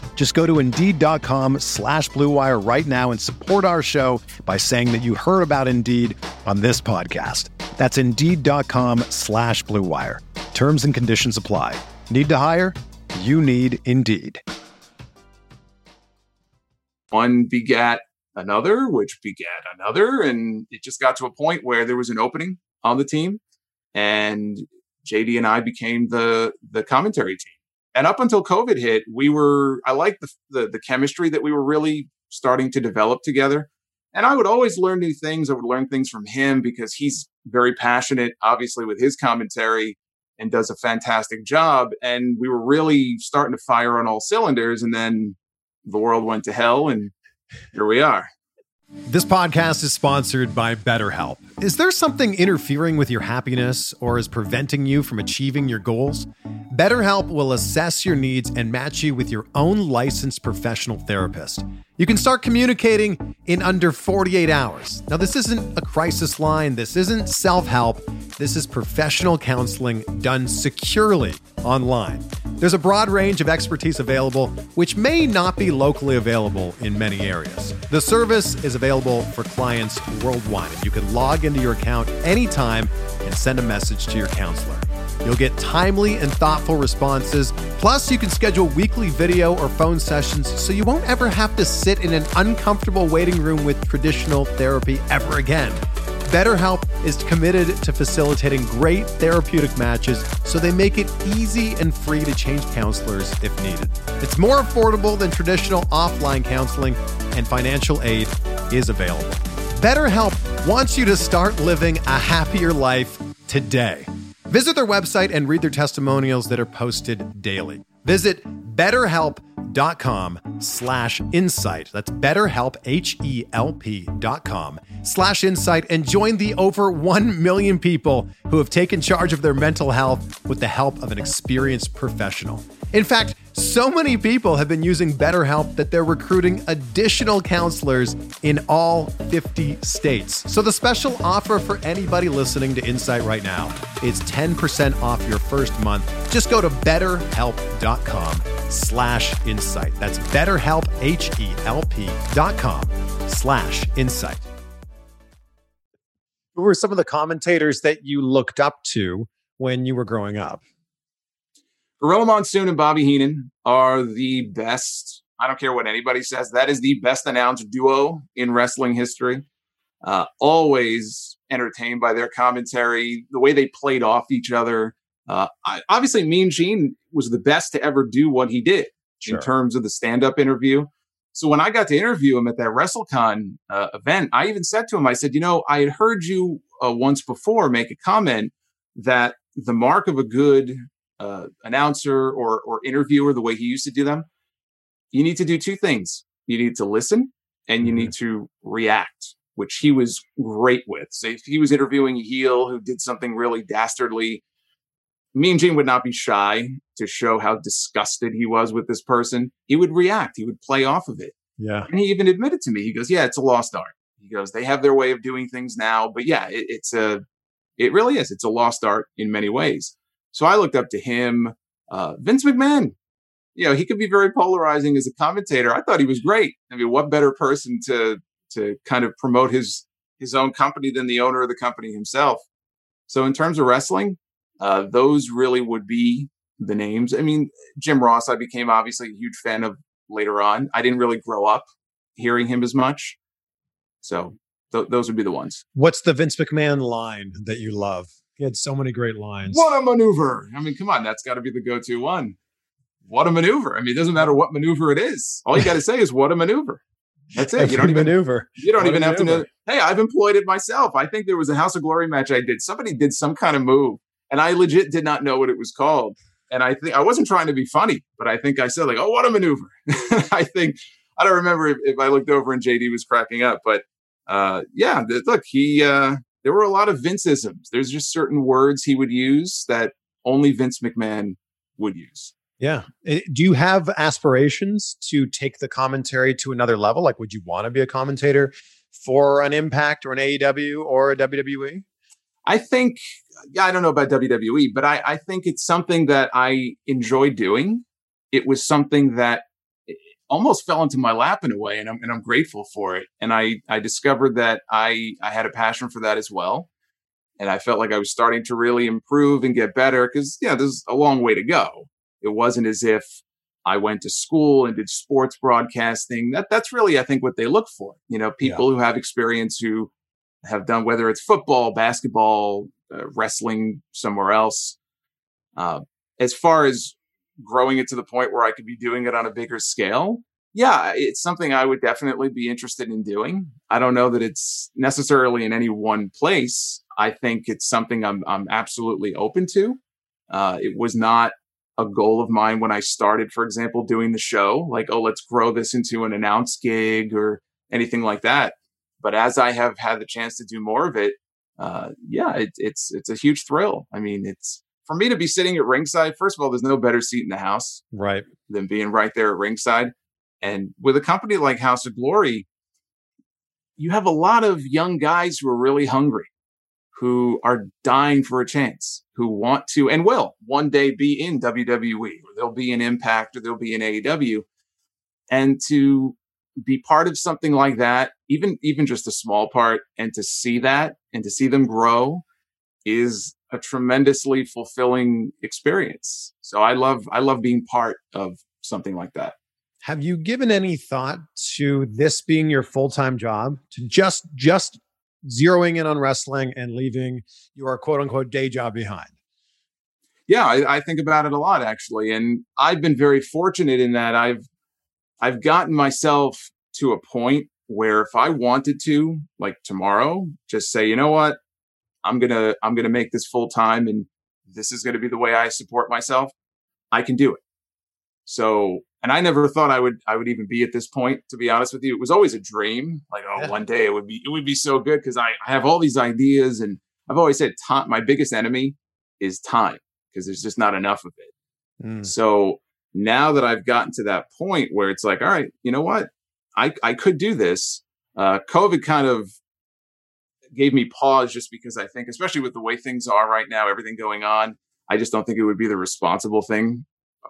S3: Just go to Indeed.com slash BlueWire right now and support our show by saying that you heard about Indeed on this podcast. That's Indeed.com slash BlueWire. Terms and conditions apply. Need to hire? You need Indeed.
S2: One begat another, which begat another. And it just got to a point where there was an opening on the team. And JD and I became the the commentary team. And up until COVID hit, we were I liked the, the the chemistry that we were really starting to develop together. And I would always learn new things. I would learn things from him because he's very passionate, obviously, with his commentary and does a fantastic job. And we were really starting to fire on all cylinders. And then the world went to hell, and here we are.
S1: This podcast is sponsored by BetterHelp. Is there something interfering with your happiness or is preventing you from achieving your goals? BetterHelp will assess your needs and match you with your own licensed professional therapist. You can start communicating in under 48 hours. Now, this isn't a crisis line, this isn't self help, this is professional counseling done securely online. There's a broad range of expertise available, which may not be locally available in many areas. The service is available for clients worldwide, you can log into your account anytime and send a message to your counselor. You'll get timely and thoughtful responses. Plus, you can schedule weekly video or phone sessions so you won't ever have to sit in an uncomfortable waiting room with traditional therapy ever again. BetterHelp is committed to facilitating great therapeutic matches so they make it easy and free to change counselors if needed. It's more affordable than traditional offline counseling, and financial aid is available. BetterHelp wants you to start living a happier life today. Visit their website and read their testimonials that are posted daily. Visit betterhelp.com slash insight. That's betterhelp, H-E-L-P dot com slash insight and join the over 1 million people who have taken charge of their mental health with the help of an experienced professional. In fact, so many people have been using BetterHelp that they're recruiting additional counselors in all 50 states. So the special offer for anybody listening to Insight right now is 10% off your first month. Just go to betterhelp.com slash insight. That's betterhelp, H-E-L-P dot com slash insight. Who were some of the commentators that you looked up to when you were growing up?
S2: Gorilla Monsoon and Bobby Heenan are the best. I don't care what anybody says. That is the best announced duo in wrestling history. Uh, always entertained by their commentary, the way they played off each other. Uh, I, obviously, Mean Gene was the best to ever do what he did sure. in terms of the stand up interview. So when I got to interview him at that WrestleCon uh, event, I even said to him, I said, you know, I had heard you uh, once before make a comment that the mark of a good uh, announcer or or interviewer the way he used to do them, you need to do two things. You need to listen and you mm-hmm. need to react, which he was great with. So if he was interviewing a heel who did something really dastardly, Mean Gene would not be shy to show how disgusted he was with this person. He would react. He would play off of it.
S1: Yeah.
S2: And he even admitted to me, he goes, yeah, it's a lost art. He goes, they have their way of doing things now, but yeah, it, it's a, it really is. It's a lost art in many ways. So I looked up to him. Uh, Vince McMahon, you know, he could be very polarizing as a commentator. I thought he was great. I mean, what better person to to kind of promote his his own company than the owner of the company himself? So in terms of wrestling, uh, those really would be the names. I mean, Jim Ross, I became obviously a huge fan of later on. I didn't really grow up hearing him as much. So th- those would be the ones.
S1: What's the Vince McMahon line that you love? He had so many great lines.
S2: What a maneuver! I mean, come on, that's got to be the go-to one. What a maneuver! I mean, it doesn't matter what maneuver it is. All you got to say is "What a maneuver." That's it.
S1: you don't even
S2: maneuver. You don't what even have to know. Hey, I've employed it myself. I think there was a House of Glory match I did. Somebody did some kind of move, and I legit did not know what it was called. And I think I wasn't trying to be funny, but I think I said like, "Oh, what a maneuver!" (laughs) I think I don't remember if, if I looked over and JD was cracking up, but uh, yeah, look, he uh, there were a lot of Vinceisms. There's just certain words he would use that only Vince McMahon would use.
S1: Yeah. Eh, Do you have aspirations to take the commentary to another level? Like, would you want to be a commentator for an Impact or an AEW or a WWE?
S2: I think, yeah, I don't know about WWE, but I, I think it's something that I enjoy doing. It was something that almost fell into my lap in a way, and I'm and I'm grateful for it. And I I discovered that I I had a passion for that as well, and I felt like I was starting to really improve and get better because yeah, there's a long way to go. It wasn't as if I went to school and did sports broadcasting. That that's really I think what they look for. You know, people who have experience who have done whether it's football, basketball, uh, wrestling, somewhere else. Uh, as far as growing it to the point where I could be doing it on a bigger scale, yeah, it's something I would definitely be interested in doing. I don't know that it's necessarily in any one place. I think it's something I'm I'm absolutely open to. Uh, it was not a goal of mine when I started, for example, doing the show. Like, oh, let's grow this into an announce gig or anything like that. But as I have had the chance to do more of it, uh, yeah, it, it's it's a huge thrill. I mean, it's for me to be sitting at ringside. First of all, there's no better seat in the house
S1: Right.
S2: than being right there at ringside. And with a company like House of Glory, you have a lot of young guys who are really hungry, who are dying for a chance, who want to and will one day be in WWE or they'll be in Impact or they'll be in AEW. And to be part of something like that, even even just a small part, and to see that and to see them grow is a tremendously fulfilling experience. So I love I love being part of something like that.
S1: Have you given any thought to this being your full-time job? To just just zeroing in on wrestling and leaving your quote unquote day job behind?
S2: Yeah, I, I think about it a lot actually, and I've been very fortunate in that I've I've gotten myself to a point where if I wanted to, like tomorrow, just say, you know what, I'm gonna I'm gonna make this full time, and this is gonna be the way I support myself. I can do it. So, and I never thought I would I would even be at this point. To be honest with you, it was always a dream. Like, oh,
S1: Yeah.
S2: one day it would be it would be so good because I, I have all these ideas, and I've always said time. My biggest enemy is time because there's just not enough of it.
S1: Mm.
S2: So now that I've gotten to that point where it's like, all right, you know what, I I could do this. Uh, COVID kind of gave me pause just because I think, especially with the way things are right now, everything going on, I just don't think it would be the responsible thing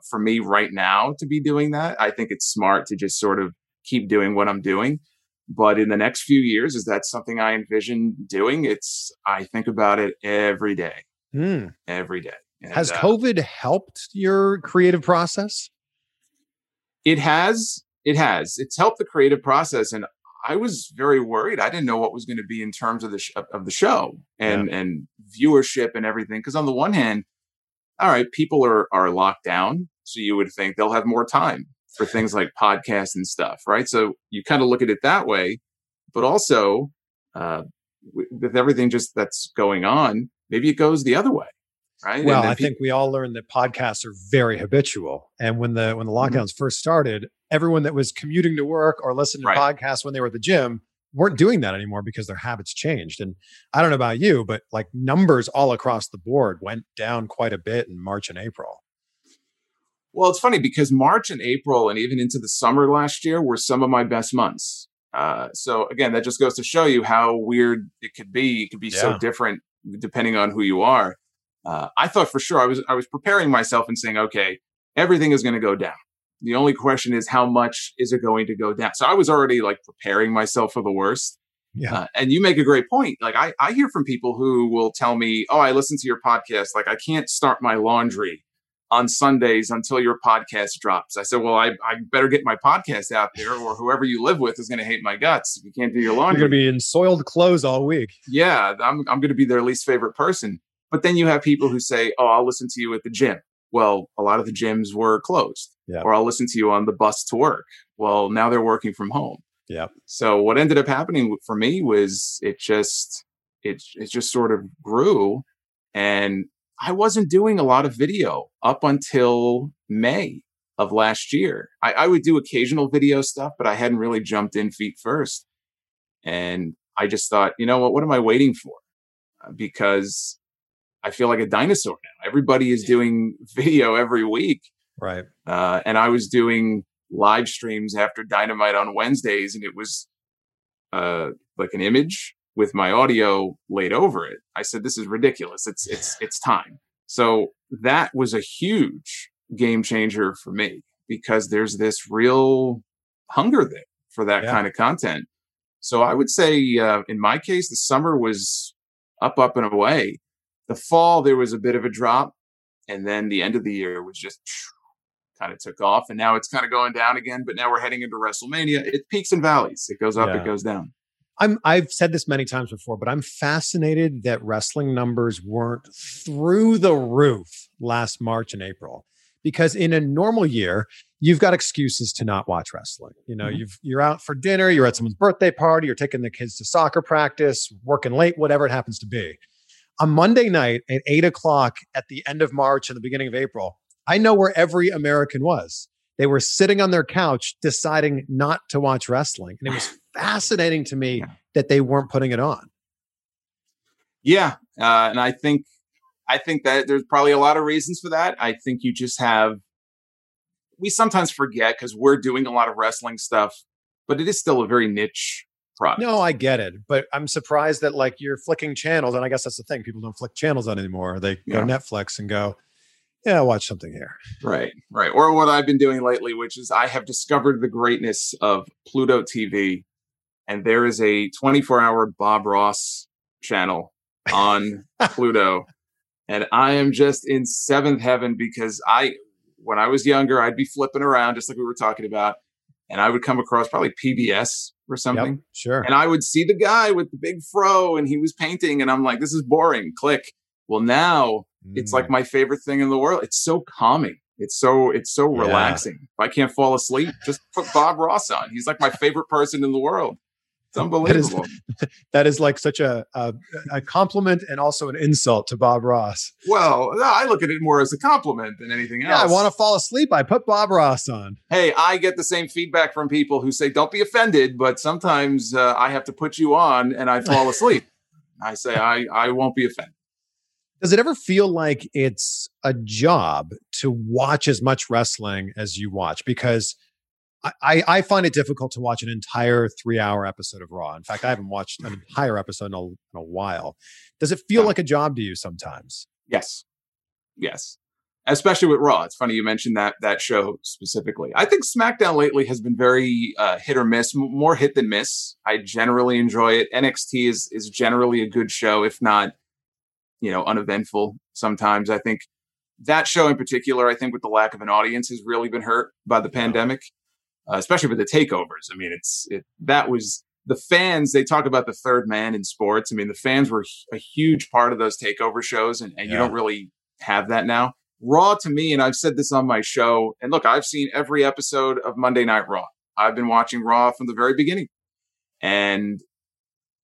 S2: for me right now to be doing that. I think it's smart to just sort of keep doing what I'm doing. But in the next few years, is that something I envision doing? It's I think about it every day,
S1: Mm.
S2: every day. And,
S1: Has
S2: uh,
S1: COVID helped your creative process?
S2: It has. It has. It's helped the creative process, and I was very worried. I didn't know what was going to be in terms of the sh- of the show and and viewership and everything. Because on the one hand, all right, people are are locked down, so you would think they'll have more time for things like podcasts and stuff, right? So you kind of look at it that way, but also uh, with everything just that's going on, maybe it goes the other way, right?
S1: Well, I think we all learned that podcasts are very habitual. And when the when the
S2: Mhm.
S1: lockdowns first started, everyone that was commuting to work or listening to
S2: Right.
S1: podcasts when they were at the gym weren't doing that anymore because their habits changed. And I don't know about you, but like numbers all across the board went down quite a bit in March and April.
S2: Well, it's funny because March and April and even into the summer last year were some of my best months. Uh, so again, that just goes to show you how weird it could be. It could be so different depending on who you are. Uh, I thought for sure I was I was preparing myself and saying, okay, everything is going to go down. The only question is how much is it going to go down. So I was already like preparing myself for the worst.
S1: Yeah.
S2: Uh, and you make a great point. Like I, I hear from people who will tell me, "Oh, I listen to your podcast. Like I can't start my laundry on Sundays until your podcast drops." I said, "Well, I, I better get my podcast out there, or whoever you live with is going to hate my guts if you can't do your laundry, You're
S1: going to be in soiled clothes all week.
S2: yeah, I'm I'm going to be their least favorite person. But then you have people who say, "Oh, I'll listen to you at the gym." Well, a lot of the gyms were closed.
S1: Yeah.
S2: Or I'll listen to you on the bus to work. Well, now they're working from home.
S1: Yep.
S2: So what ended up happening for me was it just it it just sort of grew and I wasn't doing a lot of video up until May. of last year. I, I would do occasional video stuff, but I hadn't really jumped in feet first. And I just thought, you know what? What am I waiting for? Uh, because I feel like a dinosaur now. Everybody is doing video every week.
S1: Right.
S2: Uh, and I was doing live streams after Dynamite on Wednesdays, and it was uh, like an image with my audio laid over it. I said, "This is ridiculous. It's it's (sighs) it's time." So that was a huge game changer for me because there's this real hunger there for that yeah. kind of content. So I would say, uh, in my case, the summer was up, up and away. The fall there was a bit of a drop, and then the end of the year was just (sniffs) kind of took off, and now it's kind of going down again. But now we're heading into WrestleMania. It peaks and valleys. It goes up, yeah. it goes down.
S1: I'm I've said this many times before, but I'm fascinated that wrestling numbers weren't through the roof last March and April. Because in a normal year, you've got excuses to not watch wrestling. You know, mm-hmm. you've you're out for dinner, you're at someone's birthday party, you're taking the kids to soccer practice, working late, whatever it happens to be. On Monday night at eight o'clock at the end of March and the beginning of April, I know where every American was. They were sitting on their couch deciding not to watch wrestling. And it was (sighs) fascinating to me that they weren't putting it on.
S2: Yeah. Uh, and I think I think that there's probably a lot of reasons for that. I think you just have we sometimes forget because we're doing a lot of wrestling stuff, but it is still a very niche product.
S1: No, I get it, but I'm surprised that like you're flicking channels, and I guess that's the thing. People don't flick channels on anymore. They yeah. go Netflix and go, yeah, I'll watch something here.
S2: Right, right. Or what I've been doing lately, which is I have discovered the greatness of Pluto TV, and there is a 24 hour Bob Ross channel on (laughs) Pluto. And I am just in seventh heaven because I, when I was younger, I'd be flipping around just like we were talking about, and I would come across probably PBS or something. Yep,
S1: sure.
S2: And I would see the guy with the big fro and he was painting, and I'm like, this is boring. Click. Well, now it's like mm. my favorite thing in the world. It's so calming. It's so it's so yeah. relaxing. If I can't fall asleep, just put Bob Ross on. He's like my favorite person in the world. It's unbelievable.
S1: That is, (laughs) that is like such a, a, a compliment and also an insult to Bob Ross.
S2: Well, no, I look at it more as a compliment than anything else.
S1: Yeah, I want to fall asleep. I put Bob Ross on.
S2: Hey, I get the same feedback from people who say, "Don't be offended," but sometimes uh, I have to put you on and I fall (laughs) asleep. I say, "I I won't be offended."
S1: Does it ever feel like it's a job to watch as much wrestling as you watch? Because I, I find it difficult to watch an entire three hour episode of Raw. In fact, I haven't watched an entire episode in a, in a while. Does it feel yeah. like a job to you sometimes?
S2: Yes. Yes. Especially with Raw. It's funny you mentioned that that show specifically. I think SmackDown lately has been very uh, hit or miss, more hit than miss. I generally enjoy it. NXT is is generally a good show, if not you know, uneventful sometimes. I think that show in particular, I think with the lack of an audience has really been hurt by the pandemic, uh, especially with the takeovers. I mean, it's, it, that was the fans, they talk about the third man in sports. I mean, the fans were a huge part of those takeover shows and, and yeah. you don't really have that now. Raw to me, and I've said this on my show, and look, I've seen every episode of Monday Night Raw. I've been watching Raw from the very beginning. And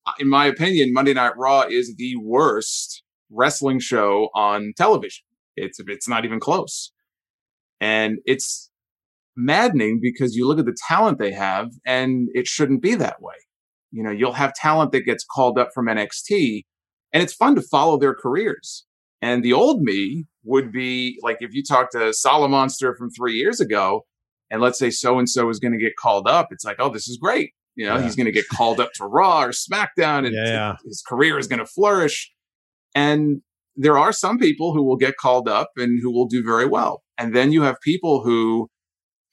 S2: uh, in my opinion, Monday Night Raw is the worst wrestling show on television. It's it's not even close. And it's maddening because you look at the talent they have and it shouldn't be that way. You know, you'll have talent that gets called up from NXT and it's fun to follow their careers. And the old me would be like if you talk to Solomonster from three years ago, and let's say so and so is going to get called up, it's like, oh, this is great. You know, yeah. he's going to get (laughs) called up to Raw or SmackDown, and yeah, his career is going to flourish. And there are some people who will get called up and who will do very well. And then you have people who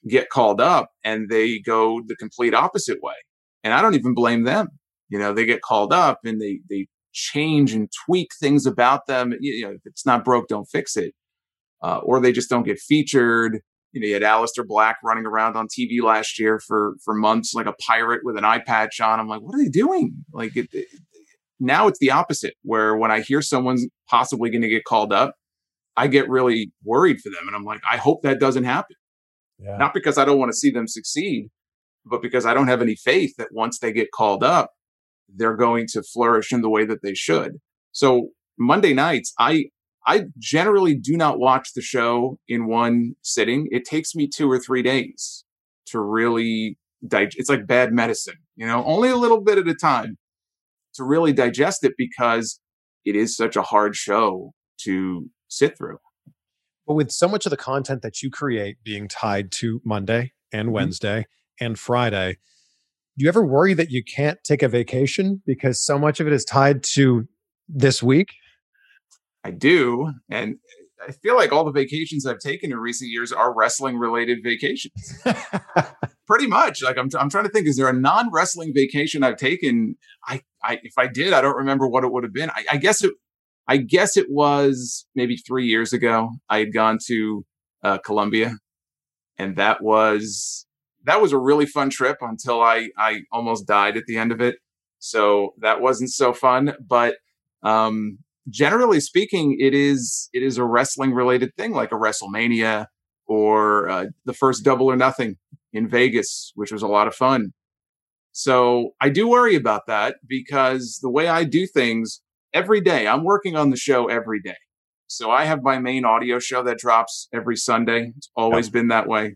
S2: get called up and they go the complete opposite way. And I don't even blame them. You know, they get called up and they, they change and tweak things about them. You know, if it's not broke, don't fix it. Uh, or they just don't get featured. You know, you had Aleister Black running around on TV last year for for months like a pirate with an eye patch on. I'm like, what are they doing? Like, it, it, now it's the opposite, where when I hear someone's possibly going to get called up, I get really worried for them. And I'm like, I hope that doesn't happen. Yeah. Not because I don't want to see them succeed, but because I don't have any faith that once they get called up, they're going to flourish in the way that they should. So Monday nights, I I generally do not watch the show in one sitting. It takes me two or three days to really digest. It's like bad medicine, you know, only a little bit at a time to really digest it because it is such a hard show to sit through.
S1: But with so much of the content that you create being tied to Monday and
S2: Mm-hmm.
S1: Wednesday and Friday, do you ever worry that you can't take a vacation because so much of it is tied to this week?
S2: I do. And I feel like all the vacations I've taken in recent years are wrestling related vacations. (laughs) Pretty much. Like I'm, I'm trying to think, is there a non wrestling vacation I've taken? I, I, if I did, I don't remember what it would have been. I, I guess it, I guess it was maybe three years ago. I had gone to uh, and that was, that was a really fun trip until I, I almost died at the end of it. So that wasn't so fun, but, um, generally speaking, it is it is a wrestling related thing, like a WrestleMania or uh, the first Double or Nothing in Vegas, which was a lot of fun. So I do worry about that because the way I do things every day, I'm working on the show every day. So I have my main audio show that drops every Sunday. It's always been that way.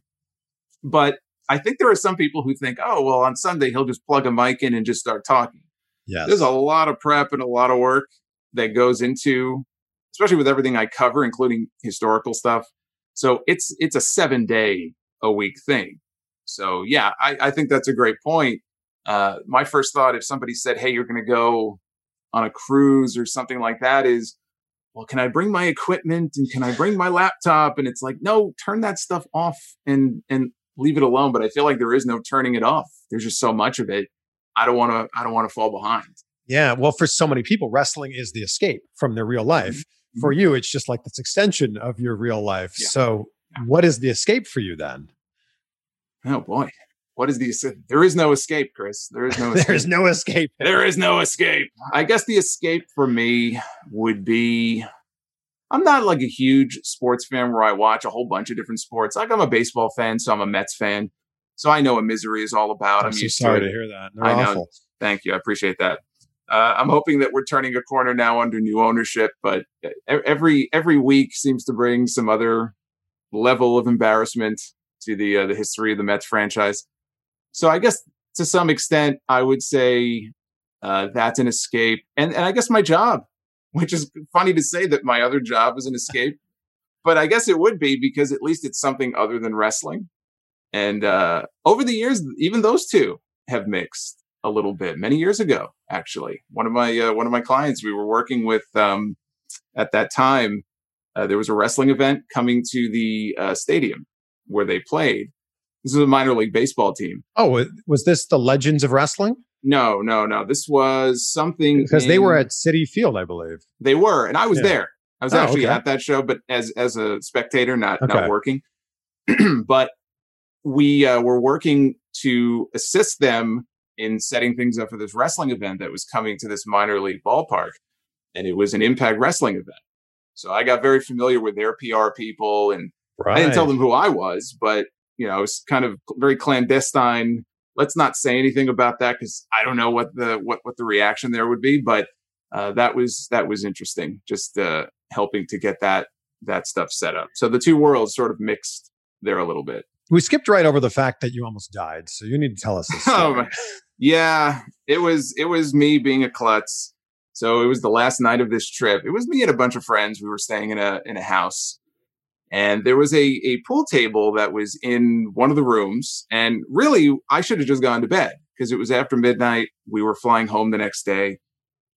S2: But I think there are some people who think, oh, well, on Sunday, he'll just plug a mic in and just start talking.
S1: Yes.
S2: There's a lot of prep and a lot of work that goes into, especially with everything I cover, including historical stuff. So it's it's a seven day a week thing. So yeah, I, I think that's a great point. Uh, my first thought, if somebody said, "Hey, you're going to go on a cruise or something like that is well, can I bring my equipment and can I bring my laptop? And it's like, no, turn that stuff off and and leave it alone. But I feel like there is no turning it off. There's just so much of it. I don't want to. I don't want to fall behind.
S1: Yeah. Well, for so many people, wrestling is the escape from their real life.
S2: Mm-hmm.
S1: For you, it's just like this extension of your real life.
S2: Yeah.
S1: So, what is the escape for you then?
S2: Oh boy, what is the? There is no escape, Chris. There is no. (laughs) Escape.
S1: There's no escape.
S2: There is no escape. I guess the escape for me would be I'm not like a huge sports fan where I watch a whole bunch of different sports. Like I'm a baseball fan, so I'm a Mets fan. So I know what misery is all about.
S1: I'm,
S2: I'm,
S1: so sorry
S2: to
S1: to hear that. They're
S2: I know.
S1: awful.
S2: Thank you. I appreciate that. Uh, I'm hoping that we're turning a corner now under new ownership, but every every week seems to bring some other level of embarrassment to the uh, the history of the Mets franchise. So I guess to some extent, I would say uh, that's an escape, and and I guess my job, (laughs) which is funny to say that my other job is an escape, but I guess it would be because at least it's something other than wrestling. And uh, over the years, even those two have mixed a little bit. Many years ago, actually, one of my uh, one of my clients we were working with um, at that time, uh, there was a wrestling event coming to the uh, stadium where they played. This is a minor league baseball team.
S1: Oh, was this the Legends of Wrestling?
S2: No, no, no. This was something
S1: Because they were at Citi Field, I believe.
S2: They were, and I was
S1: Yeah.
S2: there. I was
S1: Oh,
S2: actually
S1: okay.
S2: at that show, but as as a spectator, not
S1: Okay.
S2: not working. (clears throat) but we uh, were working to assist them in setting things up for this wrestling event that was coming to this minor league ballpark, and it was an Impact Wrestling event. So I got very familiar with their PR people, and
S1: Right.
S2: I didn't tell them who I was, but you know, it's kind of very clandestine. Let's not say anything about that because I don't know what the what what the reaction there would be. But uh, that was that was interesting, just uh, helping to get that that stuff set up. So the two worlds sort of mixed there a little bit.
S1: We skipped right over the fact that you almost died. So you need to tell us this. (laughs)
S2: Oh, yeah, it was it was me being a klutz. So it was the last night of this trip. It was me and a bunch of friends. We were staying in a in a house, and there was a a pool table that was in one of the rooms. And really, I should have just gone to bed because it was after midnight. We were flying home the next day,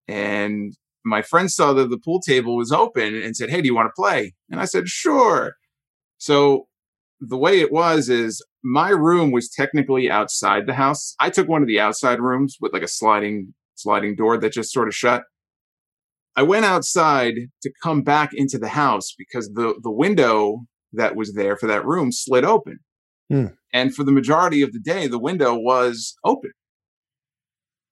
S2: and my friend saw that the pool table was open and said, "Hey, do you want to play?" And I said, "Sure." So the way it was is my room was technically outside the house. I took one of the outside rooms with like a sliding sliding door that just sort of shut. I went outside to come back into the house because the the window that was there for that room slid open.
S1: Hmm.
S2: And for the majority of the day the window was open.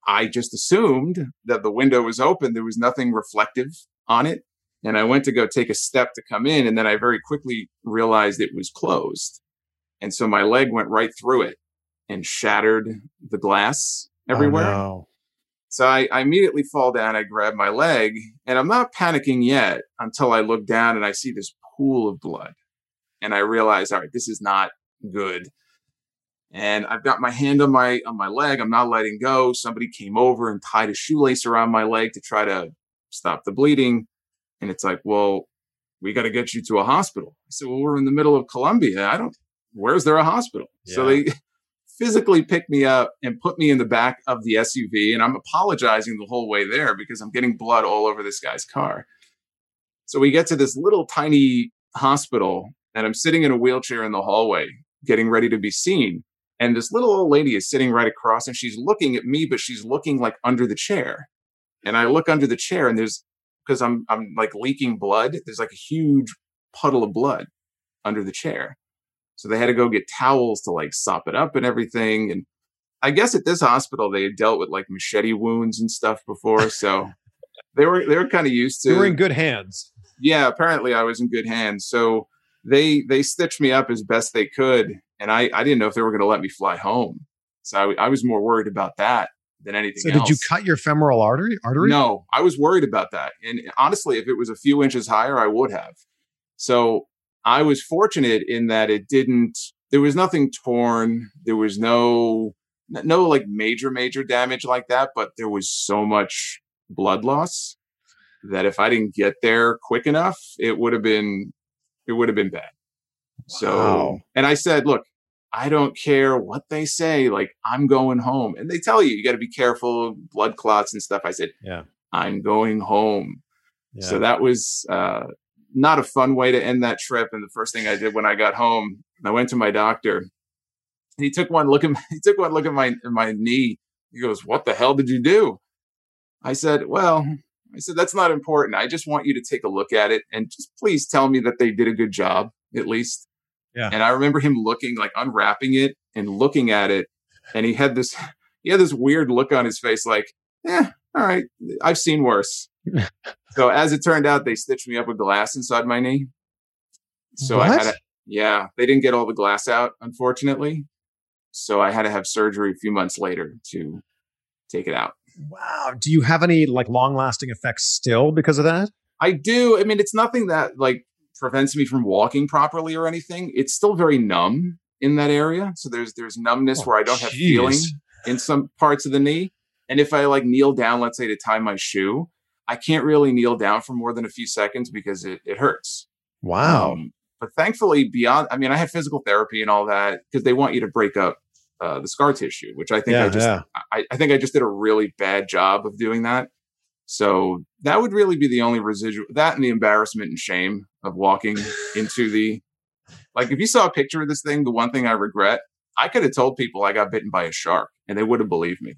S2: I just assumed that the window was open there was nothing reflective on it and I went to go take a step to come in and then I very quickly realized it was closed. And so my leg went right through it and shattered the glass everywhere.
S1: Oh, no.
S2: So I, I immediately fall down. I grab my leg, and I'm not panicking yet until I look down and I see this pool of blood, and I realize, all right, this is not good. And I've got my hand on my on my leg. I'm not letting go. Somebody came over and tied a shoelace around my leg to try to stop the bleeding. And it's like, well, we got to get you to a hospital. I said, well, we're in the middle of Colombia. I don't, where's there a hospital? Yeah. So they physically picked me up and put me in the back of the SUV. And I'm apologizing the whole way there because I'm getting blood all over this guy's car. So we get to this little tiny hospital and I'm sitting in a wheelchair in the hallway getting ready to be seen. And this little old lady is sitting right across and she's looking at me, but she's looking like under the chair. And I look under the chair and there's because I'm I'm like leaking blood. There's like a huge puddle of blood under the chair. So they had to go get towels to like sop it up and everything. And I guess at this hospital they had dealt with like machete wounds and stuff before, (laughs) so they were they were kind of used to.
S1: You were in good hands.
S2: Yeah, apparently I was in good hands. So they they stitched me up as best they could, and I I didn't know if they were going to let me fly home. So I, I was more worried about that than anything
S1: so else. did you cut your femoral artery? Artery?
S2: No, I was worried about that. And honestly, if it was a few inches higher, I would have. So I was fortunate in that it didn't. There was nothing torn. There was no no like major major damage like that. But there was so much blood loss that if I didn't get there quick enough, it would have been it would have been bad. Wow. So, and I said, look, I don't care what they say. Like, I'm going home. And they tell you, you got to be careful, of blood clots and stuff. I said,
S1: Yeah,
S2: I'm going home. Yeah. So that was uh, not a fun way to end that trip. And the first thing I did when I got home, I went to my doctor. He took one look at my, (laughs) he took one look at my my knee. He goes, "What the hell did you do?" I said, "Well, I said that's not important. I just want you to take a look at it and just please tell me that they did a good job at least."
S1: Yeah.
S2: And I remember him looking like unwrapping it and looking at it, and he had this (laughs) he had this weird look on his face, like, "Yeah, all right, I've seen worse." (laughs) so as it turned out, they stitched me up with glass inside my knee. So what? I had to, yeah, they didn't get all the glass out, unfortunately. So I had to have surgery a few months later to take it out.
S1: Wow. Do you have any like long lasting effects still because of that?
S2: I do. I mean, it's nothing that like prevents me from walking properly or anything. It's still very numb in that area. So there's there's numbness oh, where I don't geez. have feeling in some parts of the knee. And if I like kneel down, let's say to tie my shoe, I can't really kneel down for more than a few seconds because it, it hurts.
S1: Wow. Um,
S2: but thankfully, beyond, I mean, I have physical therapy and all that because they want you to break up uh, the scar tissue, which I think yeah, I just, yeah. I, I think I just did a really bad job of doing that. So that would really be the only residual that and the embarrassment and shame of walking (laughs) into the like if you saw a picture of this thing, the one thing I regret, I could have told people I got bitten by a shark and they would have believed me.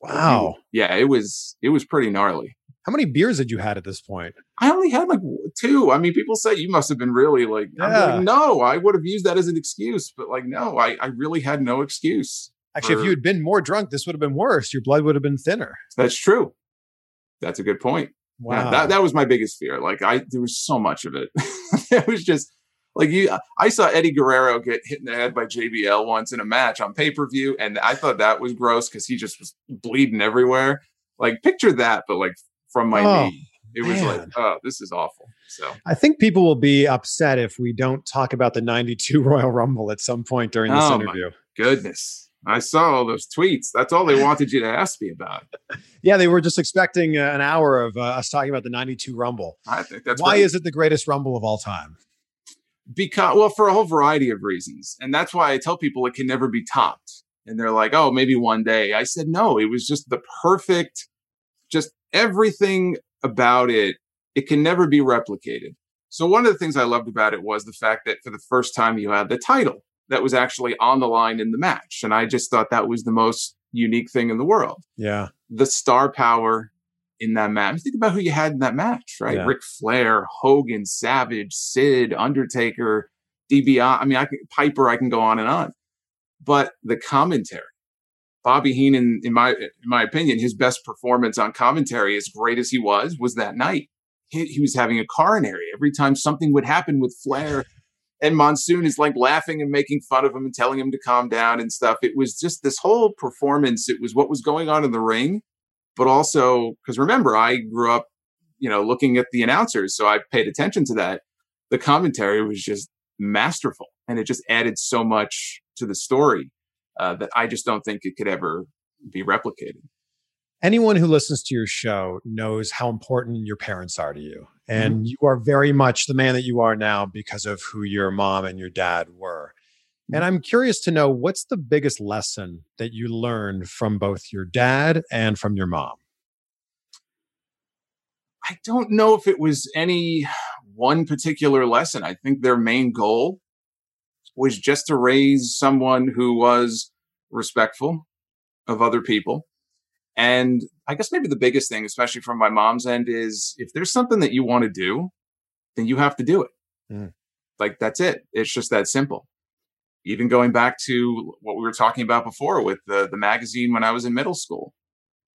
S1: Wow.
S2: Yeah, it was it was pretty gnarly.
S1: How many beers had you had at this point?
S2: I only had like two. I mean, people say you must have been really like, yeah. like no, I would have used that as an excuse, but like, no, I, I really had no excuse.
S1: Actually, for... if you had been more drunk, this would have been worse. Your blood would have been thinner.
S2: That's true. That's a good point. Wow. Yeah, that, that was my biggest fear. Like I, there was so much of it. (laughs) it was just like you, I saw Eddie Guerrero get hit in the head by JBL once in a match on pay per view, and I thought that was gross because he just was bleeding everywhere. Like picture that, but like from my oh, knee. It was man. like, oh, this is awful. So
S1: I think people will be upset if we don't talk about the '92 (laughs) Royal Rumble at some point during this oh, interview.
S2: goodness. I saw all those tweets. That's all they wanted you to ask me about. (laughs)
S1: yeah, they were just expecting uh, an hour of uh, us talking about the 92 Rumble.
S2: I think that's
S1: why is it the greatest Rumble of all time?
S2: Because, well, for a whole variety of reasons. And that's why I tell people it can never be topped. And they're like, oh, maybe one day. I said, no, it was just the perfect, just everything about it. It can never be replicated. So, one of the things I loved about it was the fact that for the first time you had the title that was actually on the line in the match. And I just thought that was the most unique thing in the world.
S1: Yeah.
S2: The star power in that match. Think about who you had in that match, right? Yeah. Ric Flair, Hogan, Savage, Sid, Undertaker, DBI. I mean, I can, Piper, I can go on and on. But the commentary, Bobby Heenan, in my in my opinion, his best performance on commentary, as great as he was, was that night. He, he was having a coronary every time something would happen with Flair and Monsoon is like laughing and making fun of him and telling him to calm down and stuff. It was just this whole performance. It was what was going on in the ring, but also because remember, I grew up, you know, looking at the announcers, so I paid attention to that. The commentary was just masterful, and it just added so much to the story uh, that I just don't think it could ever be replicated.
S1: Anyone who listens to your show knows how important your parents are to you.
S2: Mm-hmm.
S1: And you are very much the man that you are now because of who your mom and your dad were.
S2: Mm-hmm.
S1: And I'm curious to know what's the biggest lesson that you learned from both your dad and from your mom?
S2: I don't know if it was any one particular lesson. I think their main goal was just to raise someone who was respectful of other people. And I guess maybe the biggest thing, especially from my mom's end, is if there's something that you want to do, then you have to do it.
S1: Mm.
S2: Like that's it. It's just that simple. Even going back to what we were talking about before with the, the magazine when I was in middle school,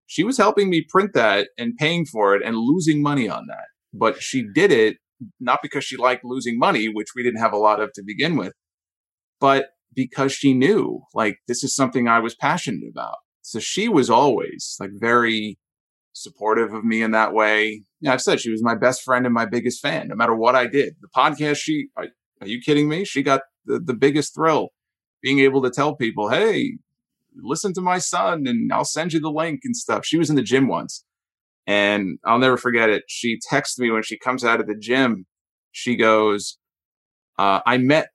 S2: she was helping me print that and paying for it and losing money on that. But she (laughs) did it not because she liked losing money, which we didn't have a lot of to begin with, but because she knew like this is something I was passionate about. So she was always like very supportive of me in that way. Yeah, I've said she was my best friend and my biggest fan, no matter what I did. The podcast, she are, are you kidding me? She got the, the biggest thrill being able to tell people, hey, listen to my son and I'll send you the link and stuff. She was in the gym once and I'll never forget it. She texts me when she comes out of the gym. She goes, uh, I met,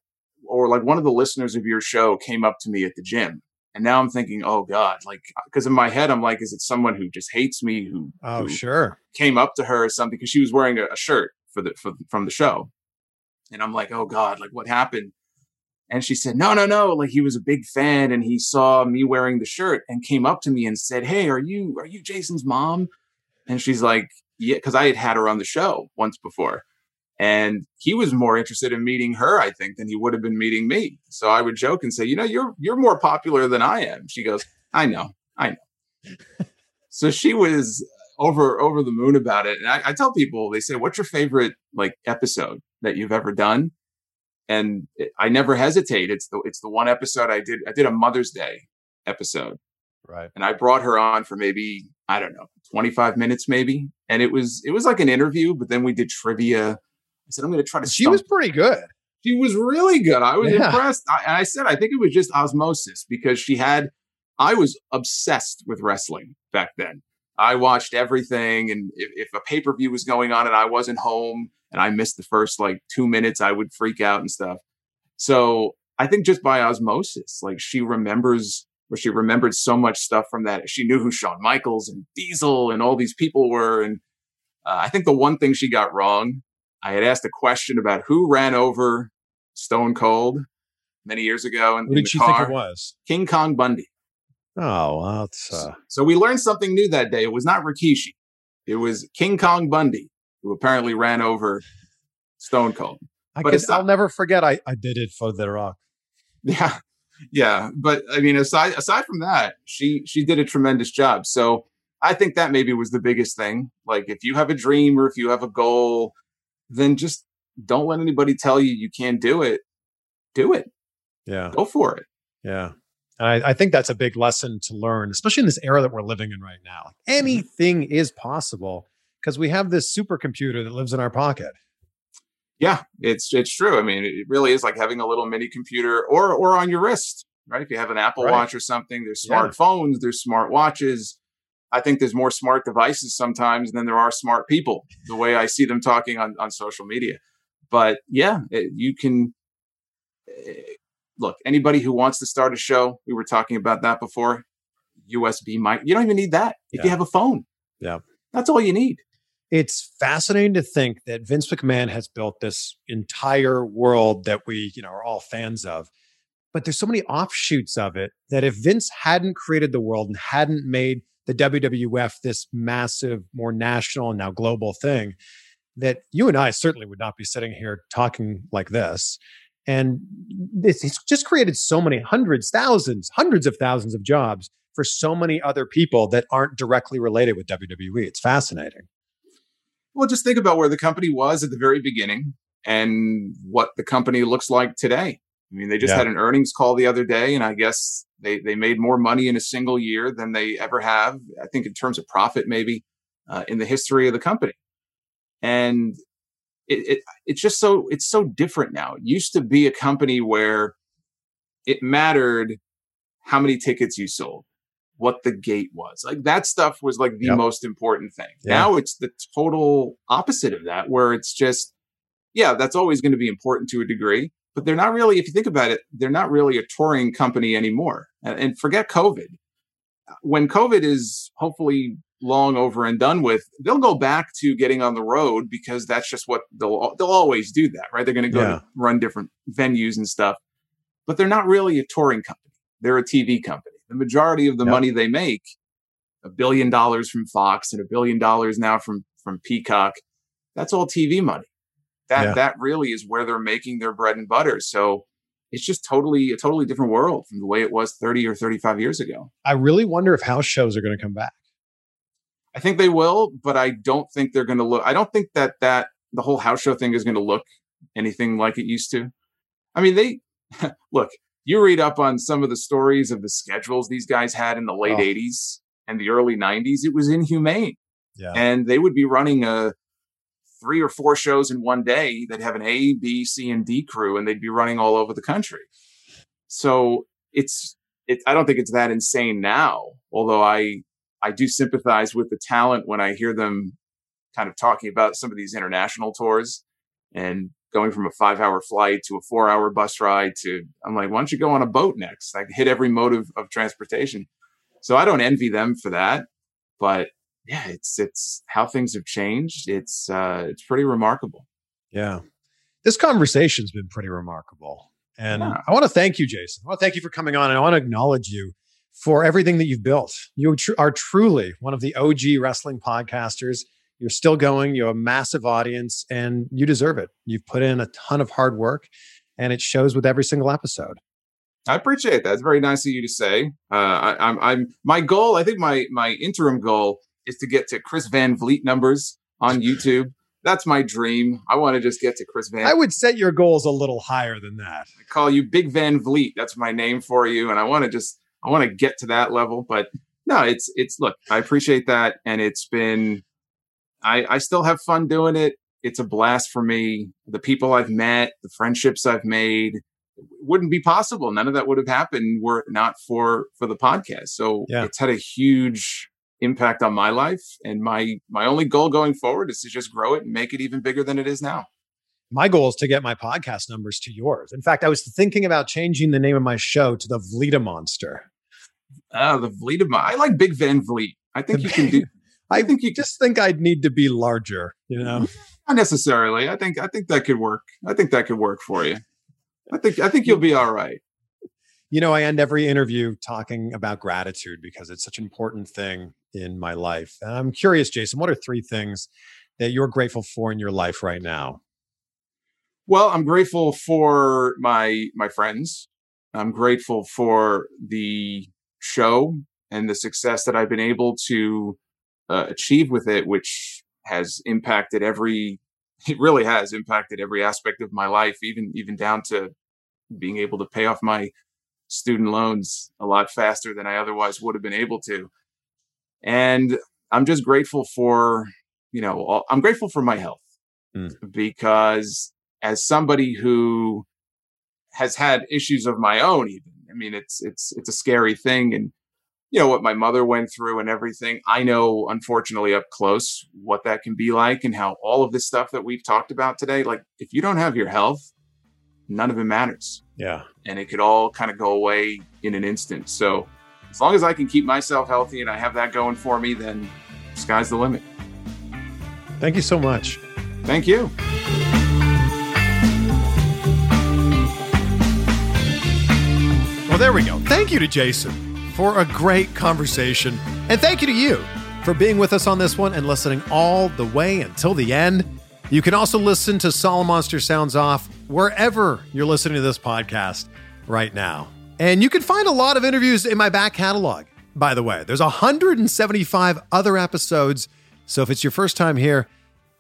S2: or like one of the listeners of your show came up to me at the gym. And now I'm thinking, oh God, like, because in my head, I'm like, is it someone who just hates me who,
S1: Oh,
S2: who
S1: sure.
S2: came up to her or something? Because she was wearing a, a shirt for the, for, from the show. And I'm like, oh God, like what happened? And she said, no, no, no. Like he was a big fan and he saw me wearing the shirt and came up to me and said, Hey, are you, are you Jason's mom? And she's like, yeah, cause I had had her on the show once before. And he was more interested in meeting her, I think, than he would have been meeting me. So I would joke and say, you know, you're, you're more popular than I am. She goes, I know, I know. (laughs) so she was over, over the moon about it. And I, I tell people, they say, what's your favorite like episode that you've ever done? And I never hesitate. It's the it's the one episode I did. I did a Mother's Day episode,
S1: Right.
S2: and I brought her on for maybe I don't know twenty five minutes maybe, and it was it was like an interview, but then we did trivia. I said I'm going to try to.
S1: She was pretty good.
S2: she was really good. I was
S1: Yeah.
S2: impressed. I, and I said I think it was just osmosis because she had. I was obsessed with wrestling back then. I watched everything, and if, if a pay per view was going on and I wasn't home and I missed the first like two minutes, I would freak out and stuff. So I think just by osmosis, like she remembers, or she remembered so much stuff from that. She knew who Shawn Michaels and Diesel and all these people were. And uh, I think the one thing she got wrong, I had asked a question about who ran over Stone Cold many years ago And
S1: What did she
S2: car.
S1: think it was?
S2: King Kong Bundy.
S1: Oh, well, it's uh,
S2: So we learned something new that day. It was not Rikishi. It was King Kong Bundy, who apparently ran over Stone Cold.
S1: I
S2: But not-
S1: I'll never forget. I, I did it for The Rock.
S2: Yeah. Yeah. But I mean, aside aside from that, she she did a tremendous job. So I think that maybe was the biggest thing. Like if you have a dream or if you have a goal, then just don't let anybody tell you you can't do it. Do it.
S1: Yeah.
S2: Go for it.
S1: Yeah. And I, I think that's a big lesson to learn, especially in this era that we're living in right now.
S2: Mm-hmm.
S1: Anything is possible because we have this supercomputer that lives in our pocket.
S2: Yeah, it's it's true. I mean, it really is like having a little mini computer or or on your wrist, right? If you have an Apple
S1: Right.
S2: Watch or something, there's
S1: Yeah.
S2: smartphones, there's smart watches. I think there's more smart devices sometimes than there are smart people. The way I see them talking on on social media, but yeah, it, you can eh, look anybody who wants to start a show. We were talking about that before. USB mic. You don't even need that if you have a phone.
S1: Yeah.
S2: that's all you need.
S1: It's fascinating to think that Vince McMahon has built this entire world that we, you know, are all fans of. But there's so many offshoots of it that if Vince hadn't created the world and hadn't made the WWF this massive, more national and now global thing, that you and I certainly would not be sitting here talking like this. And this, it's just created so many hundreds, thousands, hundreds of thousands of jobs for so many other people that aren't directly related with WWE. It's fascinating.
S2: Well, just think about where the company was at the very beginning and what the company looks like today. I mean, they just
S1: Yeah.
S2: had an earnings call the other day, and I guess they they made more money in a single year than they ever have. I think in terms of profit, maybe uh, in the history of the company. And it, it it's just so it's so different now. It used to be a company where it mattered how many tickets you sold, what the gate was. Like that stuff was like the
S1: Yep.
S2: most important thing.
S1: Yeah.
S2: Now it's the total opposite of that, where it's just, yeah, that's always going to be important to a degree, but they're not really, if you think about it, they're not really a touring company anymore. And, forget COVID. When COVID is hopefully long over and done with, they'll go back to getting on the road because that's just what they'll they'll always do that, right? They're going to go
S1: Yeah.
S2: to run different venues and stuff, but they're not really a touring company. They're a TV company. The majority of the
S1: Yep.
S2: money they make, a billion dollars from Fox and a billion dollars now from from Peacock, that's all TV money. That
S1: Yeah.
S2: that really is where they're making their bread and butter. So it's just totally a totally different world from the way it was 30 or 35 years ago.
S1: I really wonder if house shows are going to come back.
S2: I think they will, but I don't think they're going to look. I don't think that that the whole house show thing is going to look anything like it used to. I mean, they (laughs) look. You read up on some of the stories of the schedules these guys had in the late
S1: Oh.
S2: '80s and the early '90s. It was inhumane,
S1: Yeah.
S2: and they would be running a three or four shows in one day that have an A, B, C, and D crew, and they'd be running all over the country. So it's it. I don't think it's that insane now. Although I I do sympathize with the talent when I hear them kind of talking about some of these international tours and going from a five hour flight to a four hour bus ride to, I'm like, why don't you go on a boat next? Like hit every mode of, of transportation. So I don't envy them for that, but yeah, it's, it's how things have changed. It's, uh, it's pretty remarkable.
S1: Yeah. This conversation's been pretty remarkable. And
S2: Yeah.
S1: I want to thank you, Jason. I want to thank you for coming on. And I want to acknowledge you for everything that you've built. You tr- are truly one of the OG wrestling podcasters. You're still going. You have a massive audience and you deserve it. You've put in a ton of hard work and it shows with every single episode.
S2: I appreciate that. It's very nice of you to say. Uh, I, I'm, I'm, my goal, I think my, my interim goal is to get to Chris Van Vliet numbers on (laughs) YouTube. That's my dream. I want to just get to Chris Van.
S1: I would set your goals a little higher than that.
S2: I call you Big Van Vliet. That's my name for you. And I want to just, I want to get to that level. But no, it's, it's, look, I appreciate that. And it's been, I, I still have fun doing it. It's a blast for me. The people I've met, the friendships I've made wouldn't be possible. None of that would have happened were it not for, for the podcast. So
S1: Yeah.
S2: it's had a huge impact on my life. And my, my only goal going forward is to just grow it and make it even bigger than it is now.
S1: My goal is to get my podcast numbers to yours. In fact, I was thinking about changing the name of my show to the Vlita Monster.
S2: Oh, the Vlita. my, I like Big Van Vliet. I think
S1: The
S2: you can do,
S1: I
S2: think you
S1: just think I'd need to be larger, you know? (laughs)
S2: Not necessarily. I think I think that could work. I think that could work for you. I think I think you'll be all right.
S1: You know, I end every interview talking about gratitude because it's such an important thing in my life. And I'm curious, Jason, what are three things that you're grateful for in your life right now?
S2: Well, I'm grateful for my my friends. I'm grateful for the show and the success that I've been able to uh, achieve with it, which has impacted every. (laughs) It really has impacted every aspect of my life, even even down to being able to pay off my student loans a lot faster than I otherwise would have been able to. And I'm just grateful for, you know, all, I'm grateful for my health
S1: Mm.
S2: because as somebody who has had issues of my own, even, I mean, it's, it's, it's a scary thing. And, you know, what my mother went through and everything. I know, unfortunately, up close what that can be like and how all of this stuff that we've talked about today, like if you don't have your health, none of it matters
S1: Yeah.
S2: and it could all kind of go away in an instant. So as long as I can keep myself healthy and I have that going for me, then sky's the limit.
S1: Thank you so much.
S2: Thank you.
S1: Well, there we go. Thank you to Jason for a great conversation. And thank you to you for being with us on this one and listening all the way until the end. You can also listen to Solomonster Sounds Off wherever you're listening to this podcast right now. And you can find a lot of interviews in my back catalog, by the way. There's 175 other episodes. So if it's your first time here,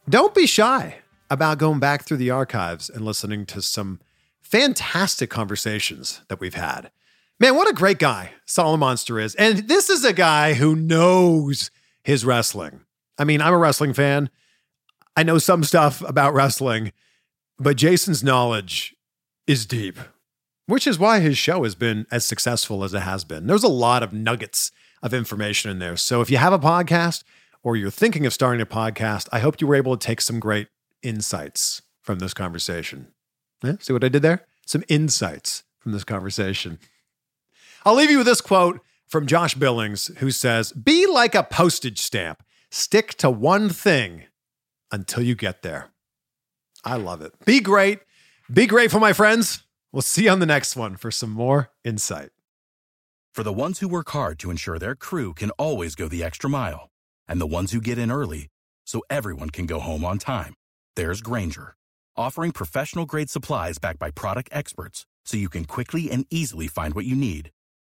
S1: don't be shy about going back through the archives and listening to some fantastic conversations that we've had. Man, what a great guy Solomonster is. And this is a guy who knows his wrestling. I mean, I'm a wrestling fan. I know some stuff about wrestling, but Jason's knowledge is deep, which is why his show has been as successful as it has been. There's a lot of nuggets of information in there. So if you have a podcast or you're thinking of starting a podcast, I hope you were able to take some great insights from this conversation. Yeah, see what I did there? Some insights from this conversation. I'll leave you with this quote from Josh Billings, who says, Be like a postage stamp, stick to one thing until you get there. I love it. Be great. Be grateful, my friends. We'll see you on the next one for some more insight.
S4: For the ones who work hard to ensure their crew can always go the extra mile, and the ones who get in early so everyone can go home on time, there's Grainger, offering professional grade supplies backed by product experts so you can quickly and easily find what you need.